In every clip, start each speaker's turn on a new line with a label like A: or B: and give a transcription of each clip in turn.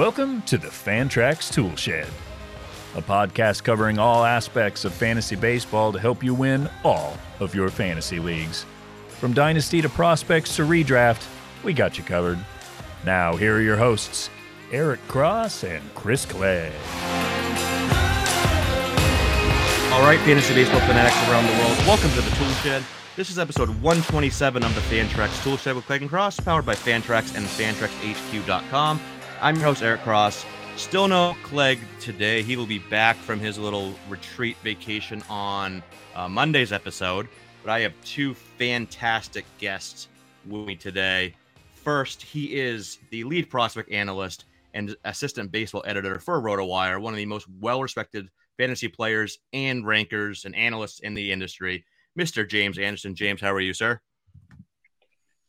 A: Welcome to the Fantrax Toolshed, a podcast covering all aspects of fantasy baseball to help you win all of your fantasy leagues. From dynasty to prospects to redraft, we got you covered. Now, here are your hosts, Eric Cross and Chris Clegg.
B: All right, fantasy baseball fanatics around the world, welcome to the Toolshed. This is episode 127 of the Fantrax Toolshed with Clegg and Cross, powered by Fantrax and FantraxHQ.com. I'm your host, Eric Cross. Still no Clegg today. He will be back from his little retreat vacation on uh, Monday's episode. But I have two fantastic guests with me today. First, he is the lead prospect analyst and assistant baseball editor for RotoWire, one of the most well respected fantasy players and rankers and analysts in the industry, Mr. James Anderson. James, how are you, sir?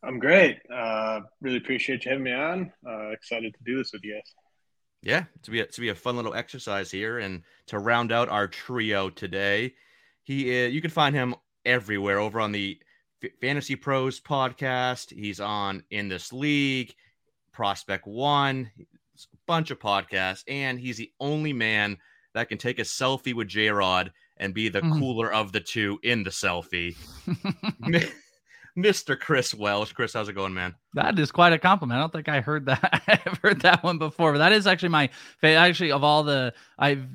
C: I'm great. Uh, really appreciate you having me on. Uh, excited to do this with you guys.
B: Yeah, to be a, to be a fun little exercise here, and to round out our trio today, he is, you can find him everywhere over on the F- Fantasy Pros podcast. He's on In This League, Prospect One, a bunch of podcasts, and he's the only man that can take a selfie with J Rod and be the
D: Mhm.
B: cooler of the two in the selfie. Mr. Chris Welsh. Chris, how's it going, man?
D: that is quite a compliment. I don't think I heard that. I've heard that one before, but that is actually my favorite. Actually, of all the, I've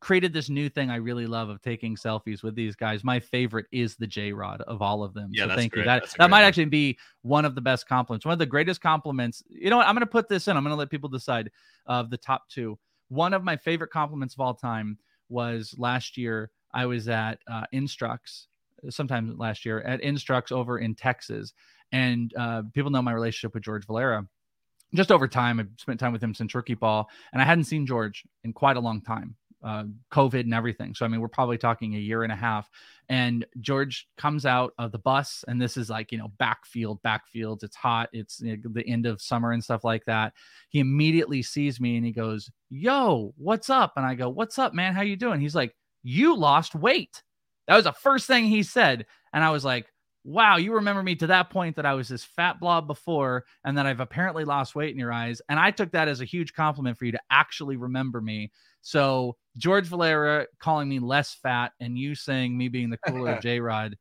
D: created this new thing I really love of taking selfies with these guys. My favorite is the J Rod of all of them.
B: Yeah,
D: so thank
B: great.
D: you. That
B: That's
D: that might
B: one.
D: actually be one of the best compliments. One of the greatest compliments. You know what? I'm going to put this in. I'm going to let people decide of the top two. One of my favorite compliments of all time was last year. I was at uh, Instructs sometime last year at Instructs over in Texas. And uh, people know my relationship with George Valera. Just over time, I've spent time with him since rookie ball, and I hadn't seen George in quite a long time. Uh, COVID and everything. So I mean, we're probably talking a year and a half. And George comes out of the bus, and this is like you know backfield, backfields. It's hot. It's you know, the end of summer and stuff like that. He immediately sees me and he goes, "Yo, what's up?" And I go, "What's up, man? How you doing?" He's like, "You lost weight." That was the first thing he said. And I was like, wow, you remember me to that point that I was this fat blob before and that I've apparently lost weight in your eyes. And I took that as a huge compliment for you to actually remember me. So George Valera calling me less fat and you saying me being the cooler J Rod,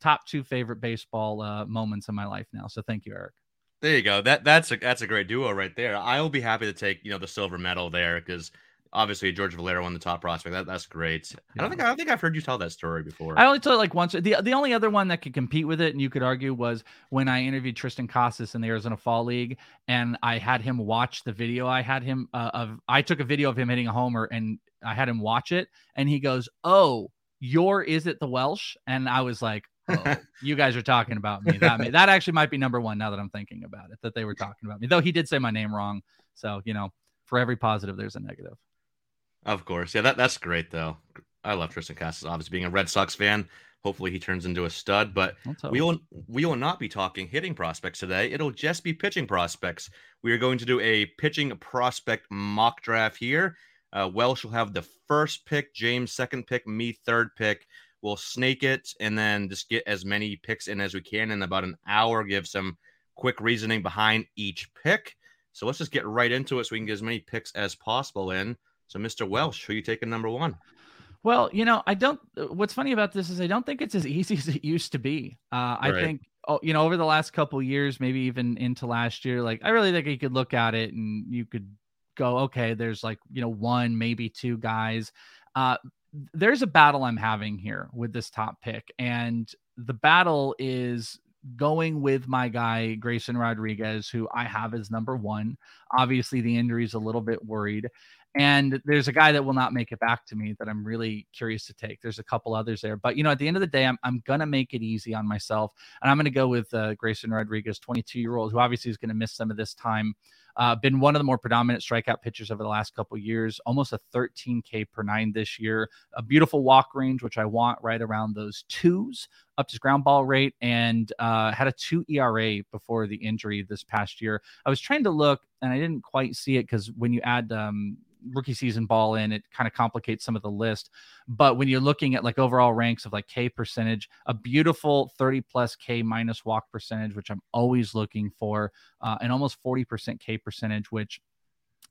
D: top two favorite baseball uh, moments in my life now. So thank you, Eric.
B: There you go. That that's a that's a great duo right there. I'll be happy to take you know the silver medal there because obviously George Valera won the top prospect. That that's great. I don't think I don't think I've heard you tell that story before.
D: I only told it like once. The the only other one that could compete with it, and you could argue, was when I interviewed Triston Casas in the Arizona Fall League, and I had him watch the video. I had him uh, of I took a video of him hitting a homer, and I had him watch it, and he goes, "Oh, your is it the Welsh?" And I was like. Oh, you guys are talking about me. That may, that actually might be number one now that I'm thinking about it. That they were talking about me, though he did say my name wrong. So you know, for every positive, there's a negative.
B: Of course, yeah, that that's great though. I love Triston Casas. Obviously, being a Red Sox fan, hopefully he turns into a stud. But we will we will not be talking hitting prospects today. It'll just be pitching prospects. We are going to do a pitching prospect mock draft here. Uh, Welsh will have the first pick, James second pick, me third pick. We'll snake it and then just get as many picks in as we can in about an hour. Give some quick reasoning behind each pick. So let's just get right into it so we can get as many picks as possible in. So, Mr. Welsh, who you taking number one?
D: Well, you know, I don't. What's funny about this is I don't think it's as easy as it used to be. Uh, I think, oh, you know, over the last couple years, maybe even into last year, like I really think you could look at it and you could go, okay, there's like you know one, maybe two guys. Uh, there's a battle I'm having here with this top pick, and the battle is going with my guy Grayson Rodriguez, who I have as number one. Obviously, the injury is a little bit worried. And there's a guy that will not make it back to me that I'm really curious to take. There's a couple others there, but you know, at the end of the day, I'm, I'm gonna make it easy on myself, and I'm gonna go with uh, Grayson Rodriguez, 22 year old, who obviously is gonna miss some of this time. Uh, been one of the more predominant strikeout pitchers over the last couple years, almost a 13K per nine this year. A beautiful walk range, which I want right around those twos, up to his ground ball rate, and uh, had a two ERA before the injury this past year. I was trying to look, and I didn't quite see it because when you add um, rookie season ball in, it kind of complicates some of the list. But when you're looking at like overall ranks of like K percentage, a beautiful 30 plus K minus walk percentage, which I'm always looking for, uh, and almost 40% K percentage, which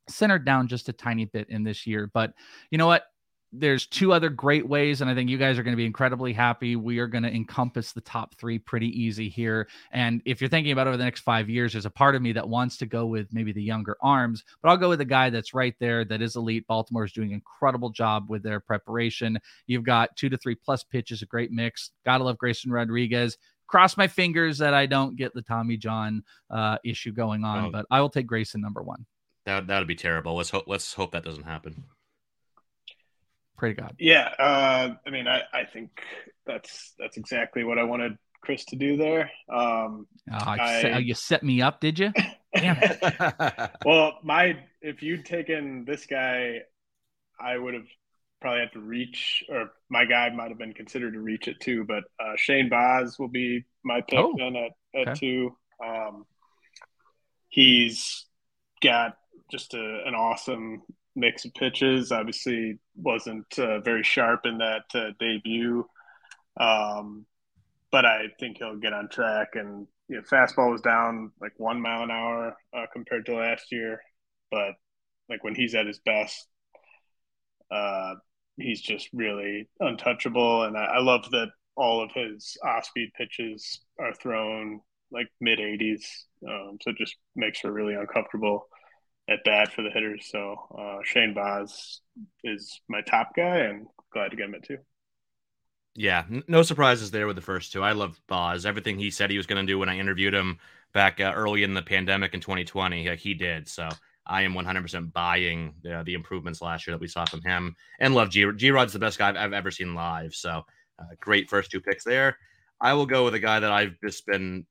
D: centered down just a tiny bit in this year. But you know what? There's two other great ways, and I think you guys are going to be incredibly happy. We are going to encompass the top three pretty easy here. And if you're thinking about over the next five years, there's a part of me that wants to go with maybe the younger arms, but I'll go with the guy that's right there that is elite. Baltimore is doing an incredible job with their preparation. You've got two to three plus pitches, a great mix. Gotta love Grayson Rodriguez. Cross my fingers that I don't get the Tommy John uh, issue going on, oh. but I will take Grayson number one.
B: That that would be terrible. Let's hope let's hope that doesn't happen.
D: Pray to God.
C: Yeah, uh, I mean, I, I think that's that's exactly what I wanted Chris to do there. Um,
D: oh, I, set, you set me up, did you?
C: well, my if you'd taken this guy, I would have probably had to reach, or my guy might have been considered to reach it too. But uh, Shane Baz will be my pick oh, then at, at okay. two. Um, he's got just a, an awesome mix of pitches. Obviously, wasn't uh, very sharp in that uh, debut, um, but I think he'll get on track. And you know, fastball was down like one mile an hour uh, compared to last year, but like when he's at his best, uh, he's just really untouchable. And I, I love that all of his off-speed pitches are thrown like mid 80s, um, so it just makes her really uncomfortable at bat for the hitters. So uh, Shane Baz is my top guy, and glad to get him at two.
B: Yeah, no surprises there with the first two. I love Baz. Everything he said he was going to do when I interviewed him back uh, early in the pandemic in 2020, uh, he did. So I am 100% buying the, the improvements last year that we saw from him, and love G. G. Rod's the best guy I've, I've ever seen live. So uh, great first two picks there. I will go with a guy that I've just been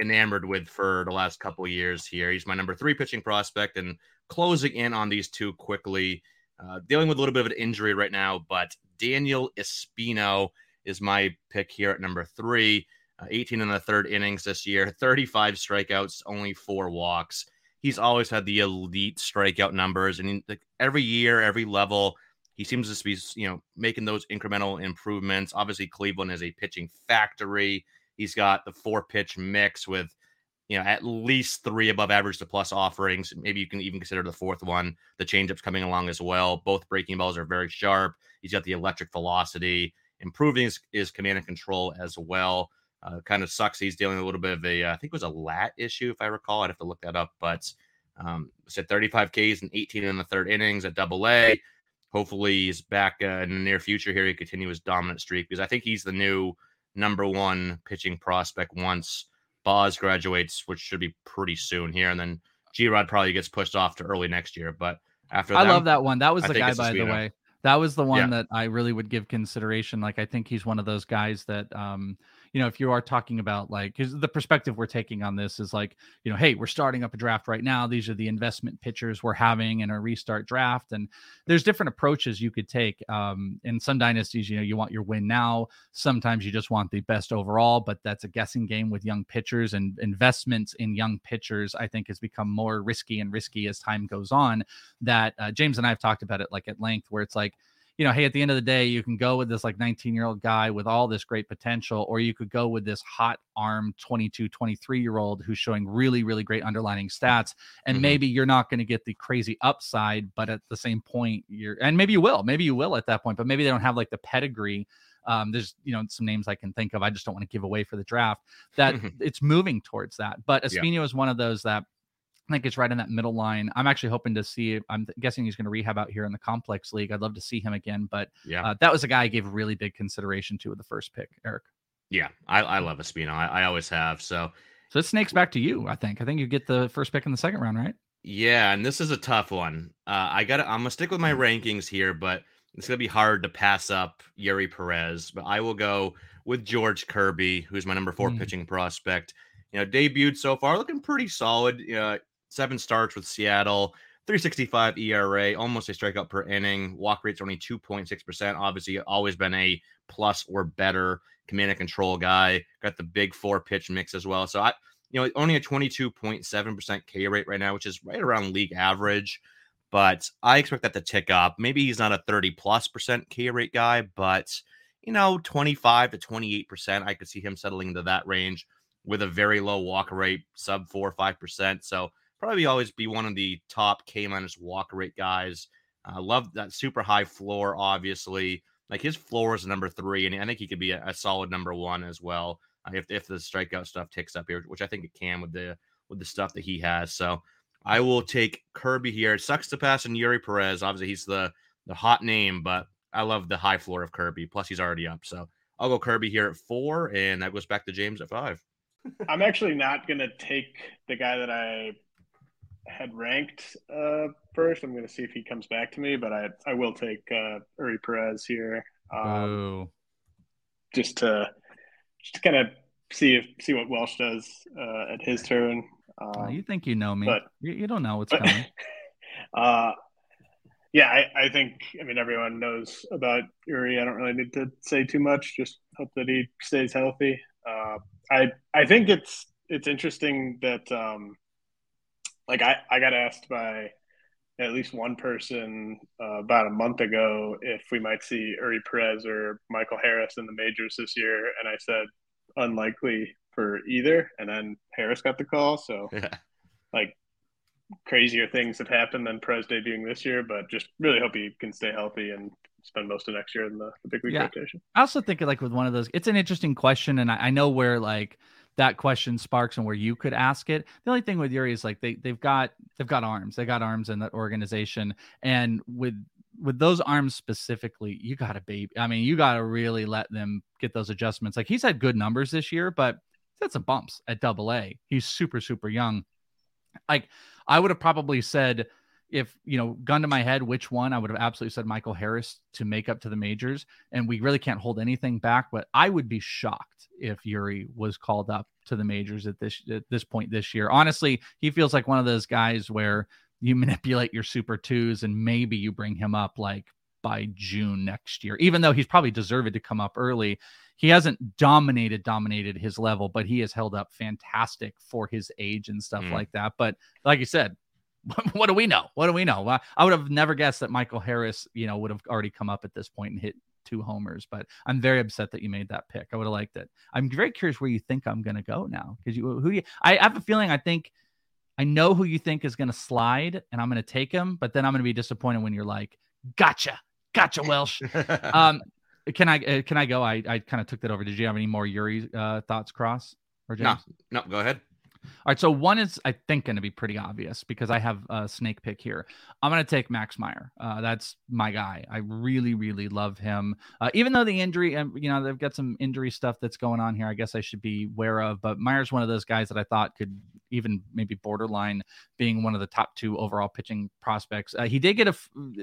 B: enamored with for the last couple years here. He's my number three pitching prospect and closing in on these two quickly. Uh, dealing with a little bit of an injury right now, but Daniel Espino is my pick here at number three. Uh, 18 in the third innings this year, 35 strikeouts, only four walks. He's always had the elite strikeout numbers, and he, like, every year, every level, he seems to be you know making those incremental improvements. Obviously, Cleveland is a pitching factory. He's got the four pitch mix with, you know, at least three above average to plus offerings. Maybe you can even consider the fourth one. The changeups coming along as well. Both breaking balls are very sharp. He's got the electric velocity, improving his, his command and control as well. Uh, kind of sucks. He's dealing a little bit of a, uh, I think it was a lat issue, if I recall. I'd have to look that up, but um, said 35 Ks and 18 in the third innings at double A. Hopefully he's back uh, in the near future here. He continue his dominant streak because I think he's the new number one pitching prospect once Baz graduates, which should be pretty soon here. And then G Rod probably gets pushed off to early next year. But after
D: I love that one. That was I the guy, by the way. That was the one yeah. that I really would give consideration. Like, I think he's one of those guys that, um, you know, if you are talking about like, because the perspective we're taking on this is like, you know, hey, we're starting up a draft right now. These are the investment pitchers we're having in a restart draft, and there's different approaches you could take. Um, in some dynasties, you know, you want your win now. Sometimes you just want the best overall, but that's a guessing game with young pitchers and investments in young pitchers. I think has become more risky and risky as time goes on. That uh, James and I have talked about it like at length, where it's like you know, hey, at the end of the day, you can go with this like 19 year old guy with all this great potential, or you could go with this hot arm 22, 23 year old who's showing really, really great underlining stats. And mm-hmm. maybe you're not going to get the crazy upside, but at the same point, you're, and maybe you will, maybe you will at that point, but maybe they don't have like the pedigree. Um, there's you know some names I can think of. I just don't want to give away for the draft. That it's moving towards that. But Espino yeah. is one of those that I think it's right in that middle line. I'm actually hoping to see. I'm guessing he's going to rehab out here in the complex league. I'd love to see him again, but yeah, uh, that was a guy I gave really big consideration to with the first pick, Eric.
B: Yeah, I, I love Espino. I, I always have. So,
D: so it snakes back to you. I think. I think you get the first pick in the second round, right?
B: Yeah, and this is a tough one. Uh, I got. I'm gonna stick with my rankings here, but it's gonna be hard to pass up Eury Perez. But I will go with George Kirby, who's my number four mm. pitching prospect. You know, debuted so far, looking pretty solid. You know, seven starts with Seattle, 365 ERA, almost a strikeout per inning. Walk rate's only 2.6%. Obviously, always been a plus or better command and control guy. Got the big four pitch mix as well. So I, you know, only a 22.7% K rate right now, which is right around league average. But I expect that to tick up. Maybe he's not a 30 plus percent K rate guy, but you know, 25 to 28%. I could see him settling into that range with a very low walk rate, sub four or five percent. So probably always be one of the top K minus walk rate guys. I uh, love that super high floor, obviously. Like his floor is number three, and I think he could be a, a solid number one as well uh, if if the strikeout stuff ticks up here, which I think it can with the with the stuff that he has. So I will take Kirby here. It sucks to pass on Eury Perez. Obviously, he's the the hot name, but I love the high floor of Kirby. Plus, he's already up. So I'll go Kirby here at four, and that goes back to James at five.
C: I'm actually not going to take the guy that I had ranked uh, first. I'm going to see if he comes back to me, but I I will take uh, Eury Perez here. Um, just to just to kind of see if see what Welsh does uh, at his turn.
D: Um, you think you know me, but you, you don't know what's but, coming.
C: uh, yeah, I, I think I mean everyone knows about Eury. I don't really need to say too much. Just hope that he stays healthy. Uh, I I think it's it's interesting that um, like I, I got asked by at least one person uh, about a month ago if we might see Eury Perez or Michael Harris in the majors this year, and I said unlikely for either. And then Harris got the call, so yeah. like crazier things have happened than Perez debuting this year. But just really hope he can stay healthy and spend most of next year in the, the big league yeah. rotation.
D: I also think like with one of those, it's an interesting question, and I, I know where like that question sparks and where you could ask it. The only thing with Eury is like they they've got they've got arms. They got arms in that organization. And with with those arms specifically, you got to baby. I mean, you got to really let them get those adjustments. Like he's had good numbers this year, but he's had some bumps at double A. He's super, super young. Like I would have probably said if you know gun to my head which one i would have absolutely said michael harris to make up to the majors and we really can't hold anything back but i would be shocked if eury was called up to the majors at this at this point this year. Honestly he feels like one of those guys where you manipulate your super twos and maybe you bring him up like by june next year even though he's probably deserved to come up early. He hasn't dominated dominated his level but he has held up fantastic for his age and stuff mm. like that. But like you said what do we know? What do we know? I would have never guessed that Michael Harris, you know, would have already come up at this point and hit two homers. But I'm very upset that you made that pick. I would have liked it. I'm very curious where you think I'm going to go now because you who you. I have a feeling. I think I know who you think is going to slide, and I'm going to take him. But then I'm going to be disappointed when you're like, "Gotcha, gotcha, Welsh." um, can I uh, can I go? I I kind of took that over. Did you have any more Eury uh, thoughts, Cross
B: or James? No, no, go ahead.
D: All right, so one is I think going to be pretty obvious because I have a snake pick here. I'm going to take Max Meyer. Uh, that's my guy. I really, really love him. Uh, even though the injury, and you know, they've got some injury stuff that's going on here. I guess I should be aware of. But Meyer's one of those guys that I thought could even maybe borderline being one of the top two overall pitching prospects. Uh, he did get a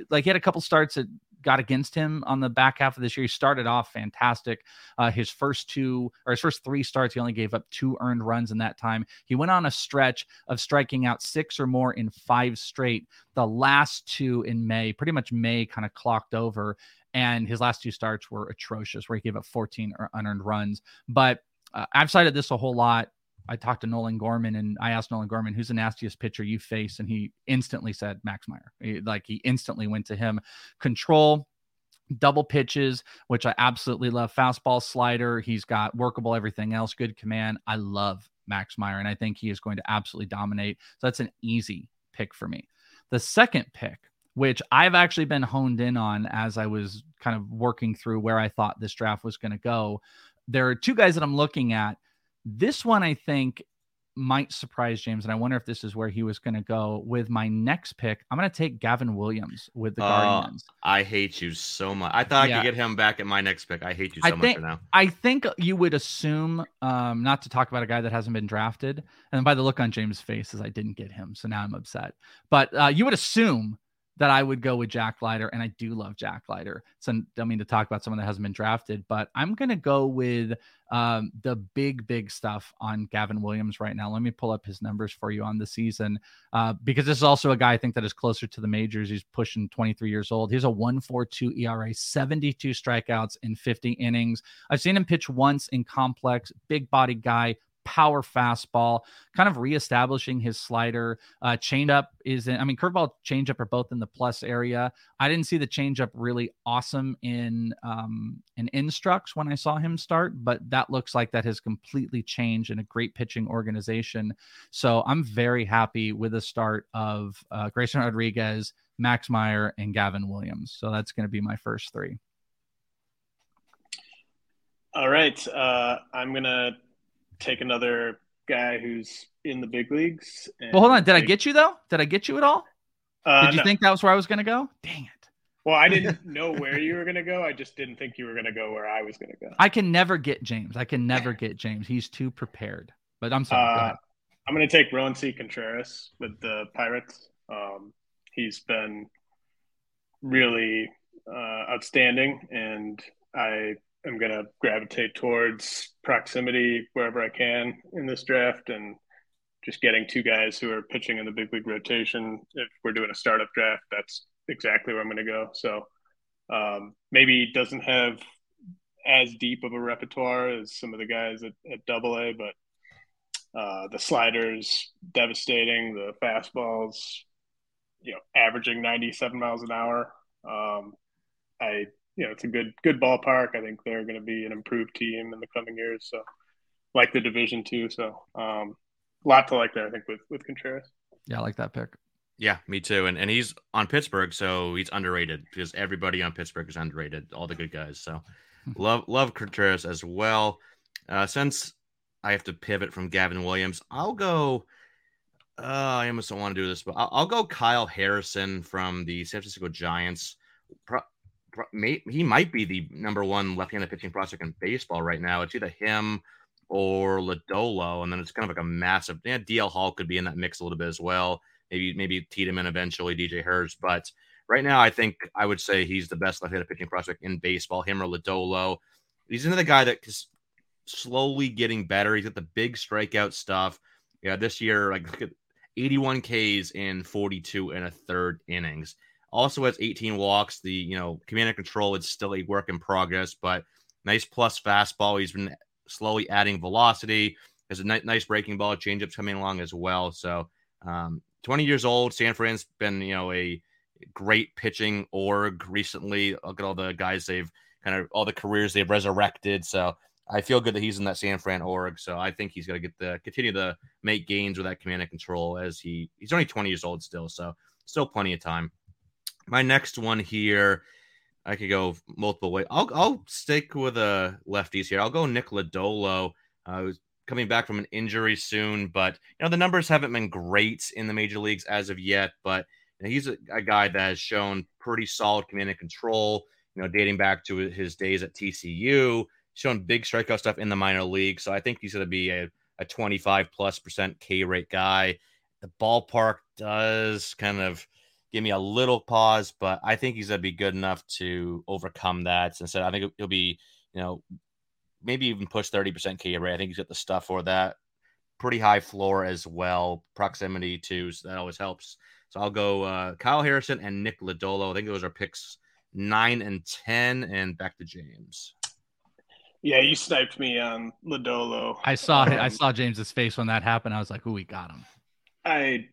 D: like he had a couple starts at got against him on the back half of this year. He started off fantastic. Uh, his first two or his first three starts, he only gave up two earned runs in that time. He went on a stretch of striking out six or more in five straight. The last two in May, pretty much May kind of clocked over. And his last two starts were atrocious, where he gave up 14 unearned runs. But uh, I've cited this a whole lot. I talked to Nolan Gorman and I asked Nolan Gorman, who's the nastiest pitcher you face? And he instantly said Max Meyer. He, like he instantly went to him. Control, double pitches, which I absolutely love. Fastball, slider. He's got workable everything else. Good command. I love Max Meyer, and I think he is going to absolutely dominate. So that's an easy pick for me. The second pick, which I've actually been honed in on as I was kind of working through where I thought this draft was going to go. There are two guys that I'm looking at this one, I think, might surprise James, and I wonder if this is where he was going to go with my next pick. I'm going to take Gavin Williams with the uh, Guardians.
B: I hate you so much. I thought yeah. I could get him back at my next pick. I hate you so I
D: think,
B: much now.
D: I think you would assume, um, not to talk about a guy that hasn't been drafted, and by the look on James' face, is I didn't get him, so now I'm upset. But uh, you would assume that I would go with Jack Leiter, and I do love Jack Leiter. So I mean to talk about someone that hasn't been drafted, but I'm gonna go with um, the big, big stuff on Gavin Williams right now. Let me pull up his numbers for you on the season uh, because this is also a guy I think that is closer to the majors. He's pushing 23 years old. He's a 1.42 ERA, 72 strikeouts in 50 innings. I've seen him pitch once in complex, big body guy, power fastball, kind of reestablishing his slider. Uh, changeup is, in, I mean, curveball, changeup are both in the plus area. I didn't see the changeup really awesome in um, in instructs when I saw him start, but that looks like that has completely changed in a great pitching organization. So I'm very happy with the start of uh, Grayson Rodriguez, Max Meyer, and Gavin Williams. So that's going to be my first three.
C: All right. Uh, I'm going to take another guy who's in the big leagues.
D: Well, hold on. Did I get you though? Did I get you at all? Uh, Did you no. think that was where I was going to go? Dang it.
C: Well, I didn't know where you were going to go. I just didn't think you were going to go where I was going to go.
D: I can never get James. I can never get James. He's too prepared. But I'm sorry.
C: Uh, I'm going to take Roansy Contreras with the Pirates. Um, he's been really uh, outstanding, and I am going to gravitate towards proximity wherever I can in this draft and just getting two guys who are pitching in the big league rotation. If we're doing a startup draft, that's exactly where I'm going to go. So um, maybe doesn't have as deep of a repertoire as some of the guys at, double A, but uh, the sliders devastating, the fastballs, you know, averaging 97 miles an hour. Um, I you know it's a good good ballpark. I think they're going to be an improved team in the coming years. So like the division too. So um, a lot to like there. I think with with Contreras.
D: Yeah, I like that pick.
B: Yeah, me too. And and he's on Pittsburgh, so he's underrated because everybody on Pittsburgh is underrated. All the good guys. So love love Contreras as well. Uh, since I have to pivot from Gavin Williams, I'll go. Uh, I almost don't want to do this, but I'll, I'll, go Kyle Harrison from the San Francisco Giants. Pro- may, he might be the number one left-handed pitching prospect in baseball right now. It's either him or Lodolo, and then it's kind of like a massive. Yeah, DL Hall could be in that mix a little bit as well. Maybe maybe Tiedemann eventually, DJ Herz, but right now I think I would say he's the best left-handed pitching prospect in baseball. Him or Lodolo. He's another guy that is slowly getting better. He's got the big strikeout stuff. Yeah, this year like 81 Ks in 42 and a third innings. Also has 18 walks. The you know command and control is still a work in progress, but nice plus fastball. He's been slowly adding velocity. Has a ni- nice breaking ball, changeups coming along as well. So um, 20 years old. San Fran's been you know a great pitching org recently. Look at all the guys they've kind of all the careers they've resurrected. So I feel good that he's in that San Fran org. So I think he's going to get the continue to make gains with that command and control as he he's only 20 years old still. So still plenty of time my next one here, I could go multiple ways. I'll I'll stick with the lefties here. I'll go Nick Lodolo. Uh, coming back from an injury soon, but you know the numbers haven't been great in the major leagues as of yet. But you know, he's a, a, guy that has shown pretty solid command and control. You know, dating back to his days at TCU, shown big strikeout stuff in the minor league. So I think he's going to be a, a 25 plus percent K rate guy. The ballpark does kind of give me a little pause, but I think he's going to be good enough to overcome that. And so I think he'll be, you know, maybe even push 30% K rate. I think he's got the stuff for that. Pretty high floor as well, proximity too. So that always helps. So I'll go uh, Kyle Harrison and Nick Lodolo. I think those are picks nine and 10, and back to James.
C: Yeah, you sniped me on Lodolo.
D: I saw um, I saw James's face when that happened. I was like, "Ooh, we got him."
C: I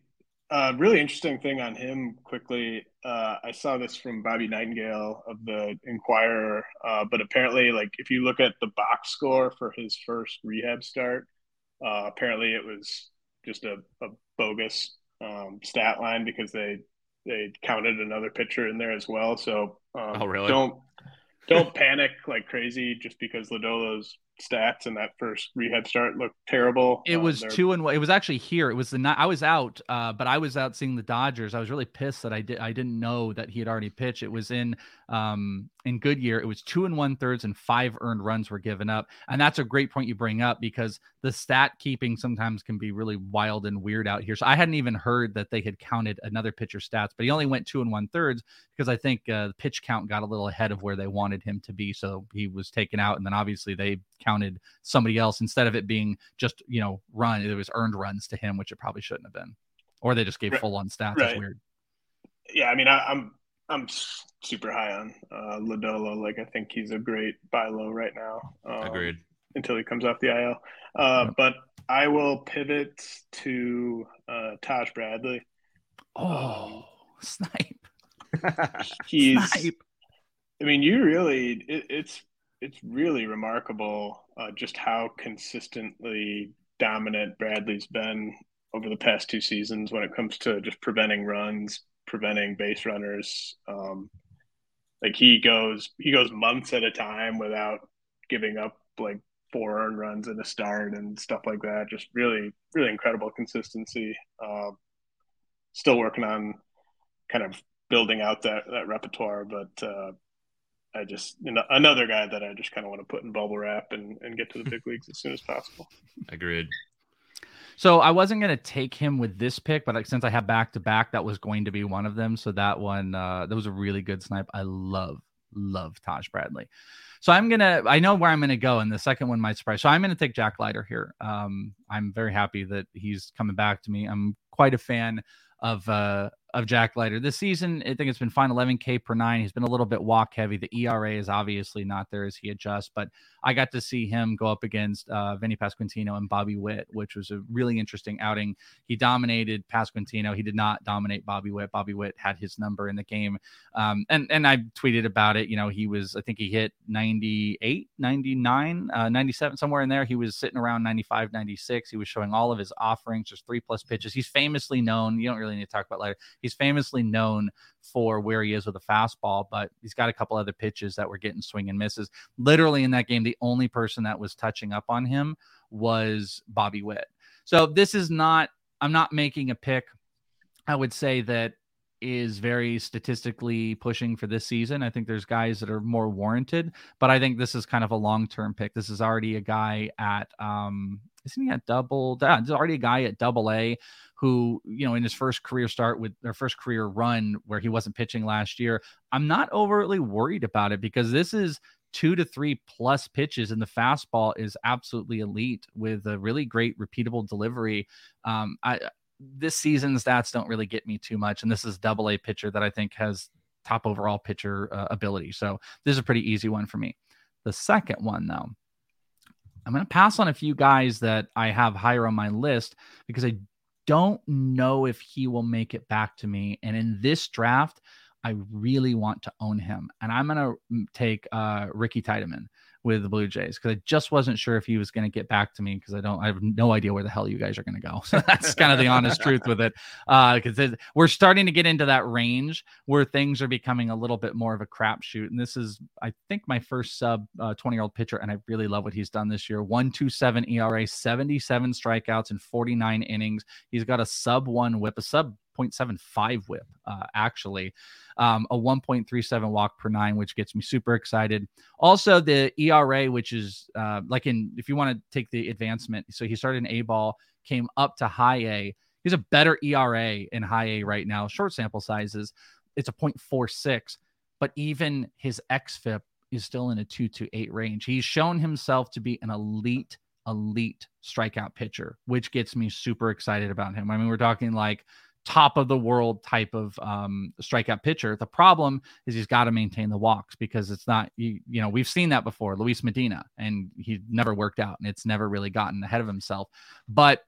C: uh, really interesting thing on him quickly. Uh, I saw this from Bobby Nightengale of the Enquirer, uh, but apparently, like if you look at the box score for his first rehab start, uh, apparently it was just a, a bogus um, stat line because they they counted another pitcher in there as well. So um,
B: oh, really?
C: don't don't panic like crazy just because Lodolo's stats in that first rehab start looked terrible.
D: It um, was two and it was actually here. It was the night I was out, uh, but I was out seeing the Dodgers. I was really pissed that I did I didn't know that he had already pitched. It was in um in Goodyear. It was two and one thirds and five earned runs were given up, and that's a great point you bring up because the stat keeping sometimes can be really wild and weird out here. So I hadn't even heard that they had counted another pitcher stats, but he only went two and one thirds because I think uh, the pitch count got a little ahead of where they wanted him to be, so he was taken out, and then obviously they counted somebody else instead of it being just you know run. It was earned runs to him, which it probably shouldn't have been, or they just gave full on stats. Right. That's weird.
C: Yeah, I mean, I, I'm I'm super high on uh, Lodolo. Like, I think he's a great buy low right now.
B: Um, Agreed.
C: Until he comes off the IL. Uh, yep. But I will pivot to uh, Taj Bradley.
D: Oh, um, snipe.
C: he's. Snipe. I mean, you really. It, it's it's really remarkable uh, just how consistently dominant Bradley's been over the past two seasons when it comes to just preventing runs, preventing base runners. Um, like he goes he goes months at a time without giving up like four earned runs in a start and stuff like that. Just really really incredible consistency. Uh, still working on kind of building out that that repertoire, but uh, I just you know another guy that I just kind of want to put in bubble wrap and, and get to the big leagues as soon as possible.
B: Agreed.
D: So I wasn't going to take him with this pick, but like, since I have back to back, that was going to be one of them. So that one, uh, that was a really good snipe. I love, love Taj Bradley. So I'm gonna, I know where I'm gonna go, and the second one might surprise. So I'm gonna take Jack Leiter here. Um, I'm very happy that he's coming back to me. I'm quite a fan of uh of Jack Leiter. This season, I think it's been fine 11K per nine. He's been a little bit walk heavy. The ERA is obviously not there as he adjusts, but I got to see him go up against uh, Vinny Pasquantino and Bobby Witt, which was a really interesting outing. He dominated Pasquantino. He did not dominate Bobby Witt. Bobby Witt had his number in the game. Um, and, and I tweeted about it. You know, he was, I think he hit 98, 99, uh, 97, somewhere in there. He was sitting around 95, 96. He was showing all of his offerings, just three plus pitches. He's famously known, you don't really need to talk about Leiter. He's famously known for where he is with a fastball, but he's got a couple other pitches that were getting swing and misses. Literally in that game, the only person that was touching up on him was Bobby Witt. So this is not, I'm not making a pick. I would say that is very statistically pushing for this season. I think there's guys that are more warranted, but I think this is kind of a long term pick. This is already a guy at um isn't he at double? There's already a guy at double A who, you know, in his first career start with their first career run where he wasn't pitching last year. I'm not overtly worried about it because this is two to three plus pitches and the fastball is absolutely elite with a really great repeatable delivery. Um, I this season's stats don't really get me too much, and this is double A pitcher that I think has top overall pitcher uh, ability. So this is a pretty easy one for me. The second one, though, I'm going to pass on a few guys that I have higher on my list because I don't know if he will make it back to me. And in this draft, I really want to own him. And I'm going to take uh, Ricky Tiedemann with the Blue Jays because I just wasn't sure if he was going to get back to me because I don't, I have no idea where the hell you guys are going to go. So that's kind of the honest truth with it. Uh because uh, we're starting to get into that range where things are becoming a little bit more of a crapshoot. And this is, I think, my first sub 20 uh, year old pitcher, and I really love what he's done this year. 127 ERA, 77 strikeouts in 49 innings. He's got a sub one whip, a sub 0.75 whip, uh, actually. Um, a 1.37 walk per nine, which gets me super excited. Also, the ERA, which is uh, like in, if you want to take the advancement, so he started in A ball, came up to high A. He's a better ERA in high A right now, short sample sizes. It's a 0.46, but even his XFIP is still in a 2 to 8 range. He's shown himself to be an elite elite strikeout pitcher, which gets me super excited about him. I mean, we're talking like top of the world type of um, strikeout pitcher. The problem is he's got to maintain the walks because it's not, you, you know, we've seen that before, Luis Medina, and he never worked out and it's never really gotten ahead of himself. But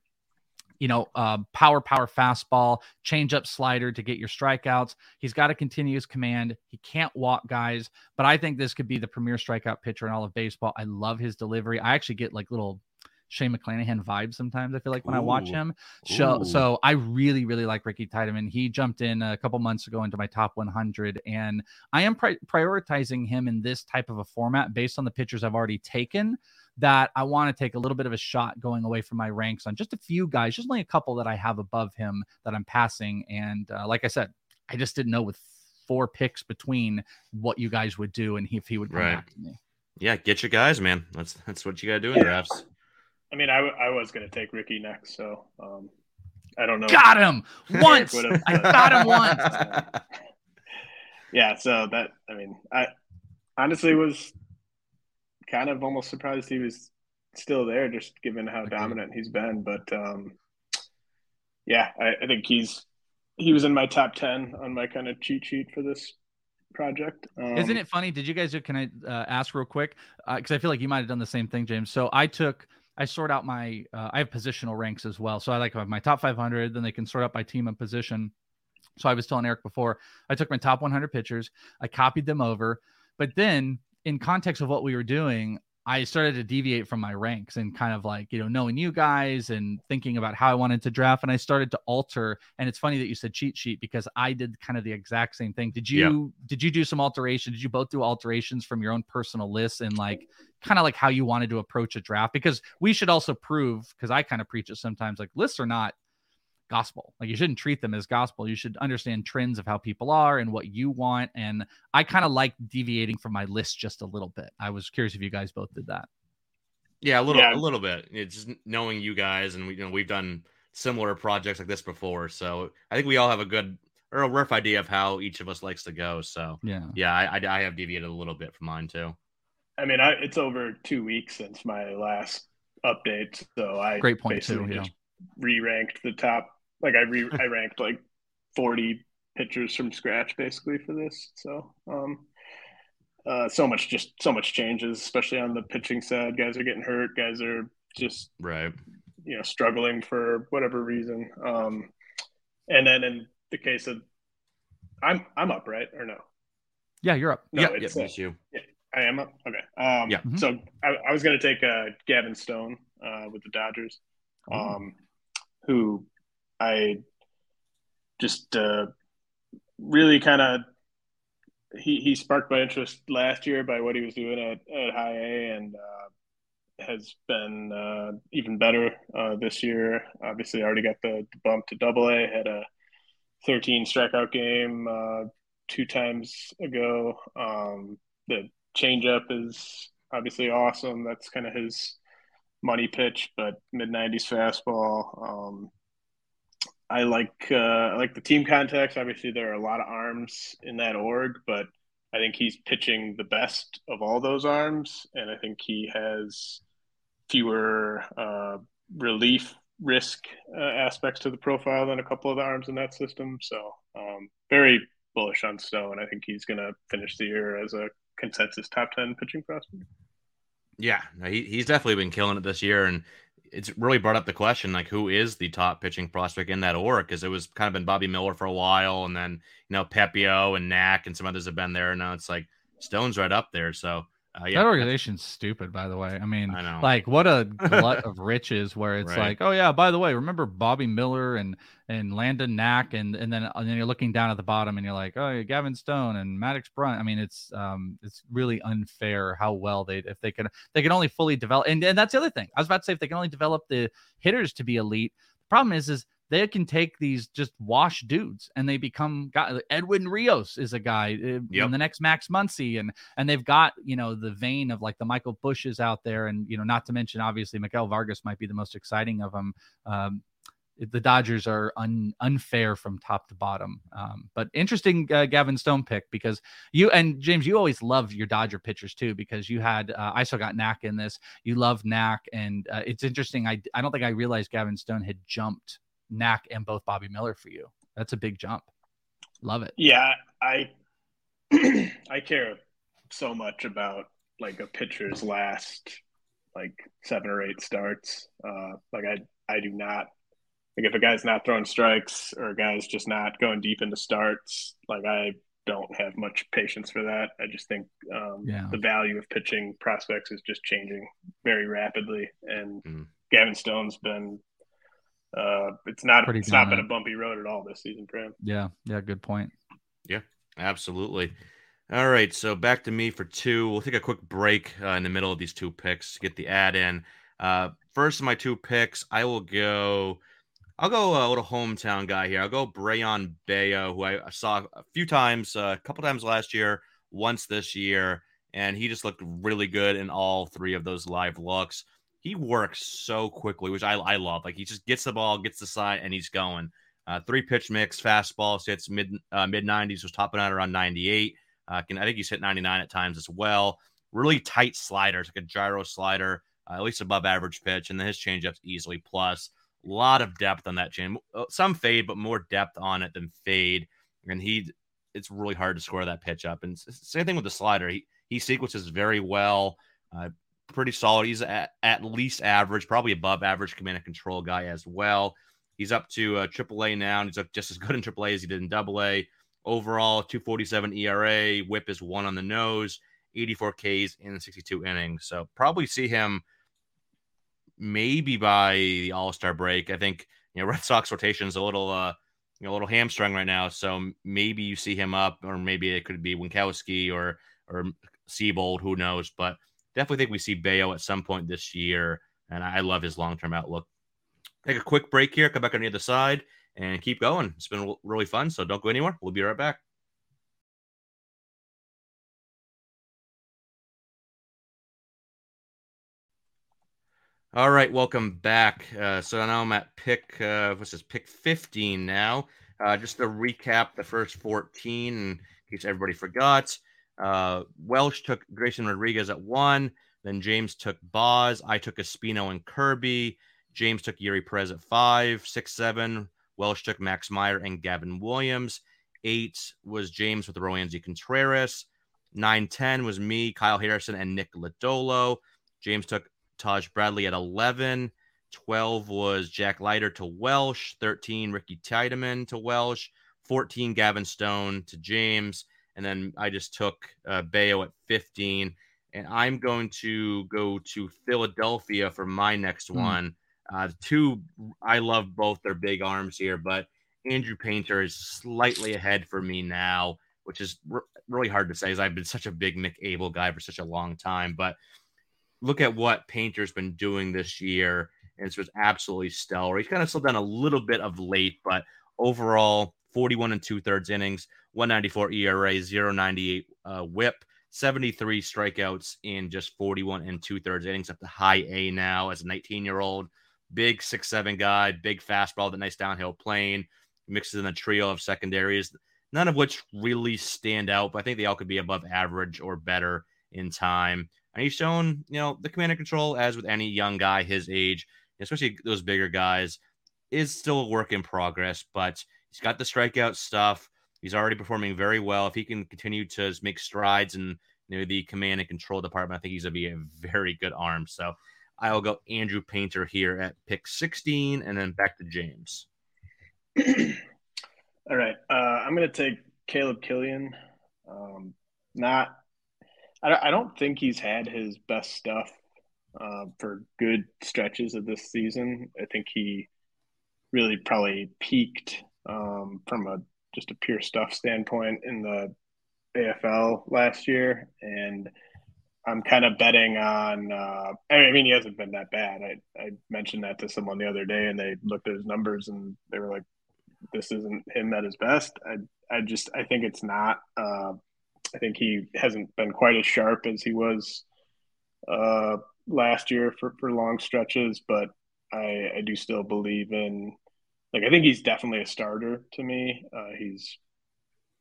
D: you know, uh, power, power, fastball, change up slider to get your strikeouts. He's got a continuous command. He can't walk guys, but I think this could be the premier strikeout pitcher in all of baseball. I love his delivery. I actually get like little Shane McClanahan vibe sometimes. I feel like when Ooh. I watch him. So, so I really, really like Ricky Tiedemann. He jumped in a couple months ago into my top 100, and I am pri- prioritizing him in this type of a format based on the pictures I've already taken that I want to take a little bit of a shot going away from my ranks on just a few guys, just only a couple that I have above him that I'm passing. And uh, like I said, I just didn't know with four picks between what you guys would do and if he would come right. back to me.
B: Yeah, get your guys, man. That's that's what you got to do in drafts.
C: I mean, I, I was going to take Ricky next, so um, I don't know.
D: Got him once. I got him once.
C: yeah, so that I mean, I honestly was kind of almost surprised he was still there, just given how dominant he's been. But um, yeah, I, I think he's he was in my top ten on my kind of cheat sheet for this project.
D: Um, Isn't it funny? Did you guys? Can I uh, ask real quick? Because uh, I feel like you might have done the same thing, James. So I took. I sort out my. Uh, I have positional ranks as well. So I like my top 500. Then they can sort out by team and position. So I was telling Eric before. I took my top 100 pitchers. I copied them over. But then, in context of what we were doing, I started to deviate from my ranks and kind of like, you know, knowing you guys and thinking about how I wanted to draft. And I started to alter. And it's funny that you said cheat sheet because I did kind of the exact same thing. Did you did you do some alteration? Did you both do alterations from your own personal lists and like kind of like how you wanted to approach a draft? Because we should also prove, because I kind of preach it sometimes, like lists are not gospel. Like you shouldn't treat them as gospel. You should understand trends of how people are and what you want. And I kind of like deviating from my list just a little bit. I was curious if you guys both did that.
B: Yeah, a little, yeah. a little bit. It's just knowing you guys, and we, you know, we've done similar projects like this before, so I think we all have a good or a rough idea of how each of us likes to go. So
D: yeah,
B: yeah, I, I, I have deviated a little bit from mine too.
C: I mean, I, it's over two weeks since my last update, so I
D: great point too. Yeah.
C: re-ranked the top like I re I ranked like 40 pitchers from scratch basically for this. So um uh so much just so much changes, especially on the pitching side. Guys are getting hurt, guys are just
B: right
C: you know struggling for whatever reason. Um and then in the case of I'm I'm up, right? Or no?
D: Yeah, you're up.
B: No, yeah, it's, yeah, uh, you.
C: Yeah, I am up. Okay. Um, yeah. Mm-hmm. So I, I, was going to take uh, Gavin Stone uh, with the Dodgers, um, who I just uh, really kind of he he sparked my interest last year by what he was doing at, at high A and uh, has been uh, even better uh, this year. Obviously, already got the, the, bump to double A. Had a 13 strikeout game uh, two times ago. Um, the changeup is obviously awesome. That's kind of his money pitch, but mid 90s fastball. Um, I like uh, I like the team context. Obviously, there are a lot of arms in that org, but I think he's pitching the best of all those arms, and I think he has fewer uh, relief risk uh, aspects to the profile than a couple of the arms in that system. So, um, very bullish on Stone. I think he's going to finish the year as a consensus top ten pitching prospect.
B: Yeah, he, he's definitely been killing it this year, and it's really brought up the question like who is the top pitching prospect in that org? Because it was kind of been Bobby Miller for a while and then you know Pepiot and Knack and some others have been there and now it's like Stone's right up there. So
D: uh, yeah. That organization's stupid, by the way. I mean, I like what a glut of riches where it's right. like, oh yeah, by the way, remember Bobby Miller and and Landon Knack, and and then and then you're looking down at the bottom and you're like, oh, yeah, Gavin Stone and Maddux Bruns. I mean, it's um, it's really unfair how well they if they can they can only fully develop, and and that's the other thing. I was about to say if they can only develop the hitters to be elite. The problem is is they can take these just wash dudes and they become guy, Edwin Rios is a guy uh, yep. and the next Max Muncy and and they've got you know the vein of like the Michael Busches out there and you know not to mention obviously Miguel Vargas might be the most exciting of them. Um, the Dodgers are un, unfair from top to bottom. Um, but interesting uh, Gavin Stone pick because you and James, you always love your Dodger pitchers too because you had uh, I still got Knack in this. You love Knack, and uh, it's interesting. I I don't think I realized Gavin Stone had jumped Knack and both Bobby Miller for you. That's a big jump. Love it.
C: Yeah, I I care so much about like a pitcher's last like seven or eight starts. Uh, like I I do not like if a guy's not throwing strikes or a guy's just not going deep into starts. Like I don't have much patience for that. I just think um, yeah. the value of pitching prospects is just changing very rapidly, and mm. Gavin Stone's been uh, it's not Pretty it's not been a bumpy road at all this season for him.
D: Yeah, yeah, good point.
B: Yeah, absolutely. All right, so back to me for two. We'll take a quick break uh, in the middle of these two picks to get the ad in. Uh, first, of my two picks, I will go. I'll go a little hometown guy here. I'll go Brayan Bello, who I saw a few times, uh, a couple times last year, once this year, and he just looked really good in all three of those live looks. He works so quickly, which I, I love. Like he just gets the ball, gets the side, and he's going. Uh, three pitch mix, fastball, sits mid uh, mid 90s, was topping out around 98. Uh, can I think he's hit 99 at times as well. Really tight sliders, like a gyro slider, uh, at least above average pitch, and then his changeup's easily plus. A lot of depth on that chain. Uh, some fade, but more depth on it than fade. And he, it's really hard to score that pitch up. And same thing with the slider. He he sequences very well. Pretty solid. He's at, at least average, probably above average command and control guy as well. He's up to uh, AAA now, and he's just as good in AAA as he did in AA. Overall, 247 ERA, whip is one on the nose, 84 Ks in 62 innings. So probably see him maybe by the All Star break. I think you know Red Sox rotation is a little uh you know a little hamstrung right now, so maybe you see him up, or maybe it could be Winckowski or or Seabold, who knows? But definitely think we see Bello at some point this year, and I love his long term outlook. Take a quick break here, come back on the other side, and keep going. It's been really fun, so don't go anywhere. We'll be right back. All right, welcome back. Uh, so now I'm at pick, uh, what's this, pick 15 now. Uh, just to recap the first 14 in case everybody forgot. Uh, Welsh took Grayson Rodriguez at one. Then James took Baz. I took Espino and Kirby. James took Eury Perez at five, six, seven. Welsh took Max Meyer and Gavin Williams. Eight was James with Roansy Contreras. Nine, 10 was me, Kyle Harrison, and Nick Lodolo. James took Taj Bradley at 11. 12 was Jack Leiter to Welsh. 13, Ricky Tiedemann to Welsh. 14, Gavin Stone to James. And then I just took uh, Bello at 15. And I'm going to go to Philadelphia for my next mm. one. Uh, two, I love both their big arms here, but Andrew Painter is slightly ahead for me now, which is r- really hard to say as I've been such a big Mick Abel guy for such a long time. But look at what Painter's been doing this year, and it's was absolutely stellar. He's kind of slowed down a little bit of late, but overall, 41 and two thirds innings, 194 ERA, 098 uh, whip. 73 strikeouts in just 41 and two thirds innings up to high A now as a 19 year old big six seven guy, big fastball, the nice downhill plane, mixes in a trio of secondaries, none of which really stand out, but I think they all could be above average or better in time. And he's shown, you know, the command and control, as with any young guy his age, especially those bigger guys, is still a work in progress, but he's got the strikeout stuff. He's already performing very well. If he can continue to make strides in you know, the command and control department, I think he's going to be a very good arm. So I will go Andrew Painter here at pick 16 and then back to James.
C: All right. Uh, I'm going to take Caleb Killian. Um, not, I, I, don't think he's had his best stuff uh, for good stretches of this season. I think he really probably peaked um, from a just a pure stuff standpoint in the AFL last year. And I'm kind of betting on. Uh, I mean, he hasn't been that bad. I, I mentioned that to someone the other day, and they looked at his numbers and they were like, "This isn't him at his best." I I just I think it's not. Uh, I think he hasn't been quite as sharp as he was uh, last year for for long stretches, but I I do still believe in. Like I think he's definitely a starter to me. Uh, he's